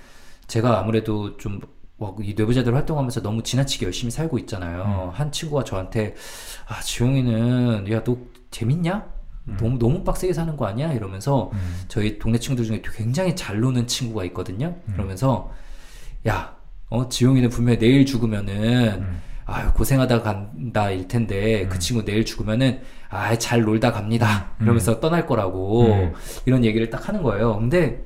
제가 아무래도 좀 뭐, 이 뇌부자들 활동하면서 너무 지나치게 열심히 살고 있잖아요. 한 친구가 저한테 아 지용이는 야 너 재밌냐? 음. 너무 너무 빡세게 사는 거 아니야? 이러면서 음. 저희 동네 친구들 중에 굉장히 잘 노는 친구가 있거든요. 음. 그러면서 야, 어 지용이는 분명히 내일 죽으면은 음. 아유 고생하다 간다 일 텐데 음. 그 친구 내일 죽으면은 아잘 놀다 갑니다. 음. 이러면서 떠날 거라고 음. 이런 얘기를 딱 하는 거예요. 근데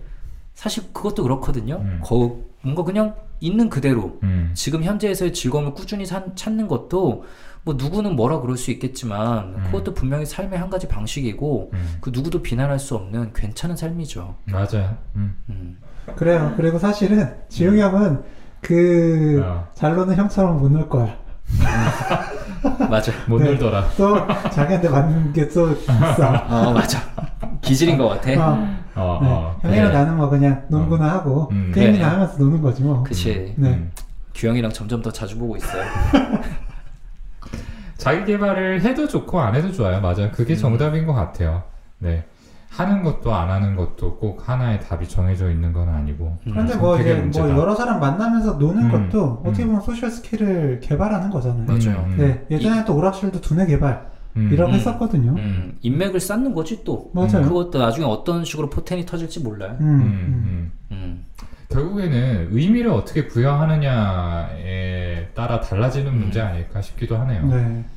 사실 그것도 그렇거든요. 음. 거, 뭔가 그냥 있는 그대로 음. 지금 현재에서의 즐거움을 꾸준히 산- 찾는 것도 뭐 누구는 뭐라 그럴 수 있겠지만 음. 그것도 분명히 삶의 한 가지 방식이고 음. 그 누구도 비난할 수 없는 괜찮은 삶이죠. 맞아요. 음. 음. 그래요. 그리고 사실은 지용이 형은 그 어, 잘 노는 형처럼 못 놀 거야. 맞아. 못 네. 놀더라. 또 자기한테 맞는 게 또 있어. 어 맞아. 기질인 것 같아. 어, 어, 네. 어. 형이랑 네. 나는 뭐 그냥 농구나 하고 음. 게임이나 네. 하면서 노는 거지 뭐. 그치. 네. 음. 규영이랑 점점 더 자주 보고 있어요. 자기 개발을 해도 좋고 안 해도 좋아요. 맞아요. 그게 음. 정답인 것 같아요. 네. 하는 것도 안 하는 것도 꼭 하나의 답이 정해져 있는 건 아니고. 음. 그런데 뭐 이제 뭐 문제다. 여러 사람 만나면서 노는 음. 것도 어떻게 음. 보면 social skill을 개발하는 거잖아요. 맞아요. 음, 네, 예전에 또 오락실도 두뇌 개발 음. 이라고 음. 했었거든요. 음, 인맥을 쌓는 거지 또. 맞아요. 그것도 나중에 어떤 식으로 포텐이 터질지 몰라요. 음, 음, 음. 음. 음. 결국에는 의미를 어떻게 부여하느냐에 따라 달라지는 음. 문제 아닐까 싶기도 하네요.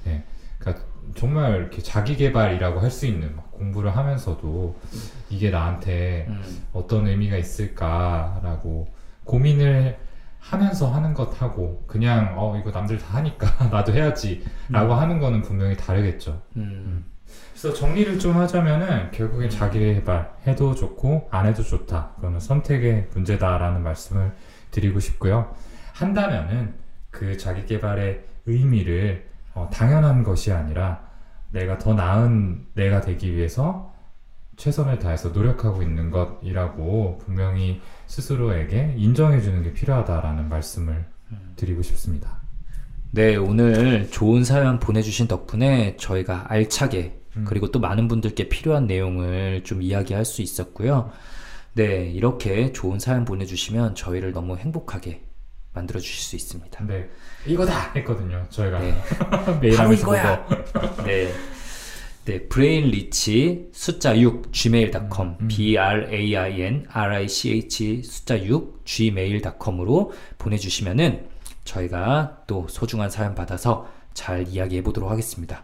네. 그러니까 정말 이렇게 자기 개발이라고 할 수 있는 막 공부를 하면서도 이게 나한테 음. 어떤 의미가 있을까라고 고민을 하면서 하는 것하고 그냥 어 이거 남들 다 하니까 나도 해야지라고 하는 거는 분명히 다르겠죠. 음. 그래서 정리를 좀 하자면은 결국엔 자기 개발 해도 좋고 안 해도 좋다. 그거는 선택의 문제다라는 말씀을 드리고 싶고요. 한다면은 그 자기 개발의 의미를 어, 당연한 것이 아니라 내가 더 나은 내가 되기 위해서 최선을 다해서 노력하고 있는 것이라고 분명히 스스로에게 인정해 주는 게 필요하다라는 말씀을 드리고 싶습니다. 네, 오늘 좋은 사연 보내주신 덕분에 저희가 알차게 음. 그리고 또 많은 분들께 필요한 내용을 좀 이야기할 수 있었고요. 네, 이렇게 좋은 사연 보내주시면 저희를 너무 행복하게 만들어 주실 수 있습니다. 근데 이거다 했거든요. 저희가 네, 메일 바로 이거야. 네. 네, brain rich 숫자 6 gmail.com 음. b r a i n r i c h 숫자 6 gmail.com으로 보내 주시면은 저희가 또 소중한 사연 받아서 잘 이야기해 보도록 하겠습니다.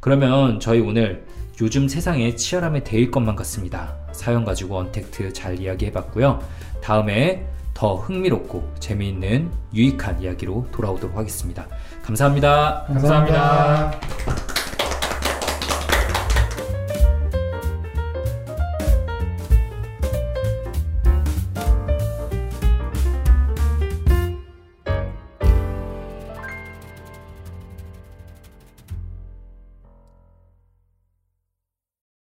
그러면 저희 오늘 요즘 세상에 치열함에 대일 것만 같습니다. 사연 가지고 언택트 잘 이야기해 봤고요. 다음에 더 흥미롭고 재미있는 유익한 이야기로 돌아오도록 하겠습니다. 감사합니다. 감사합니다.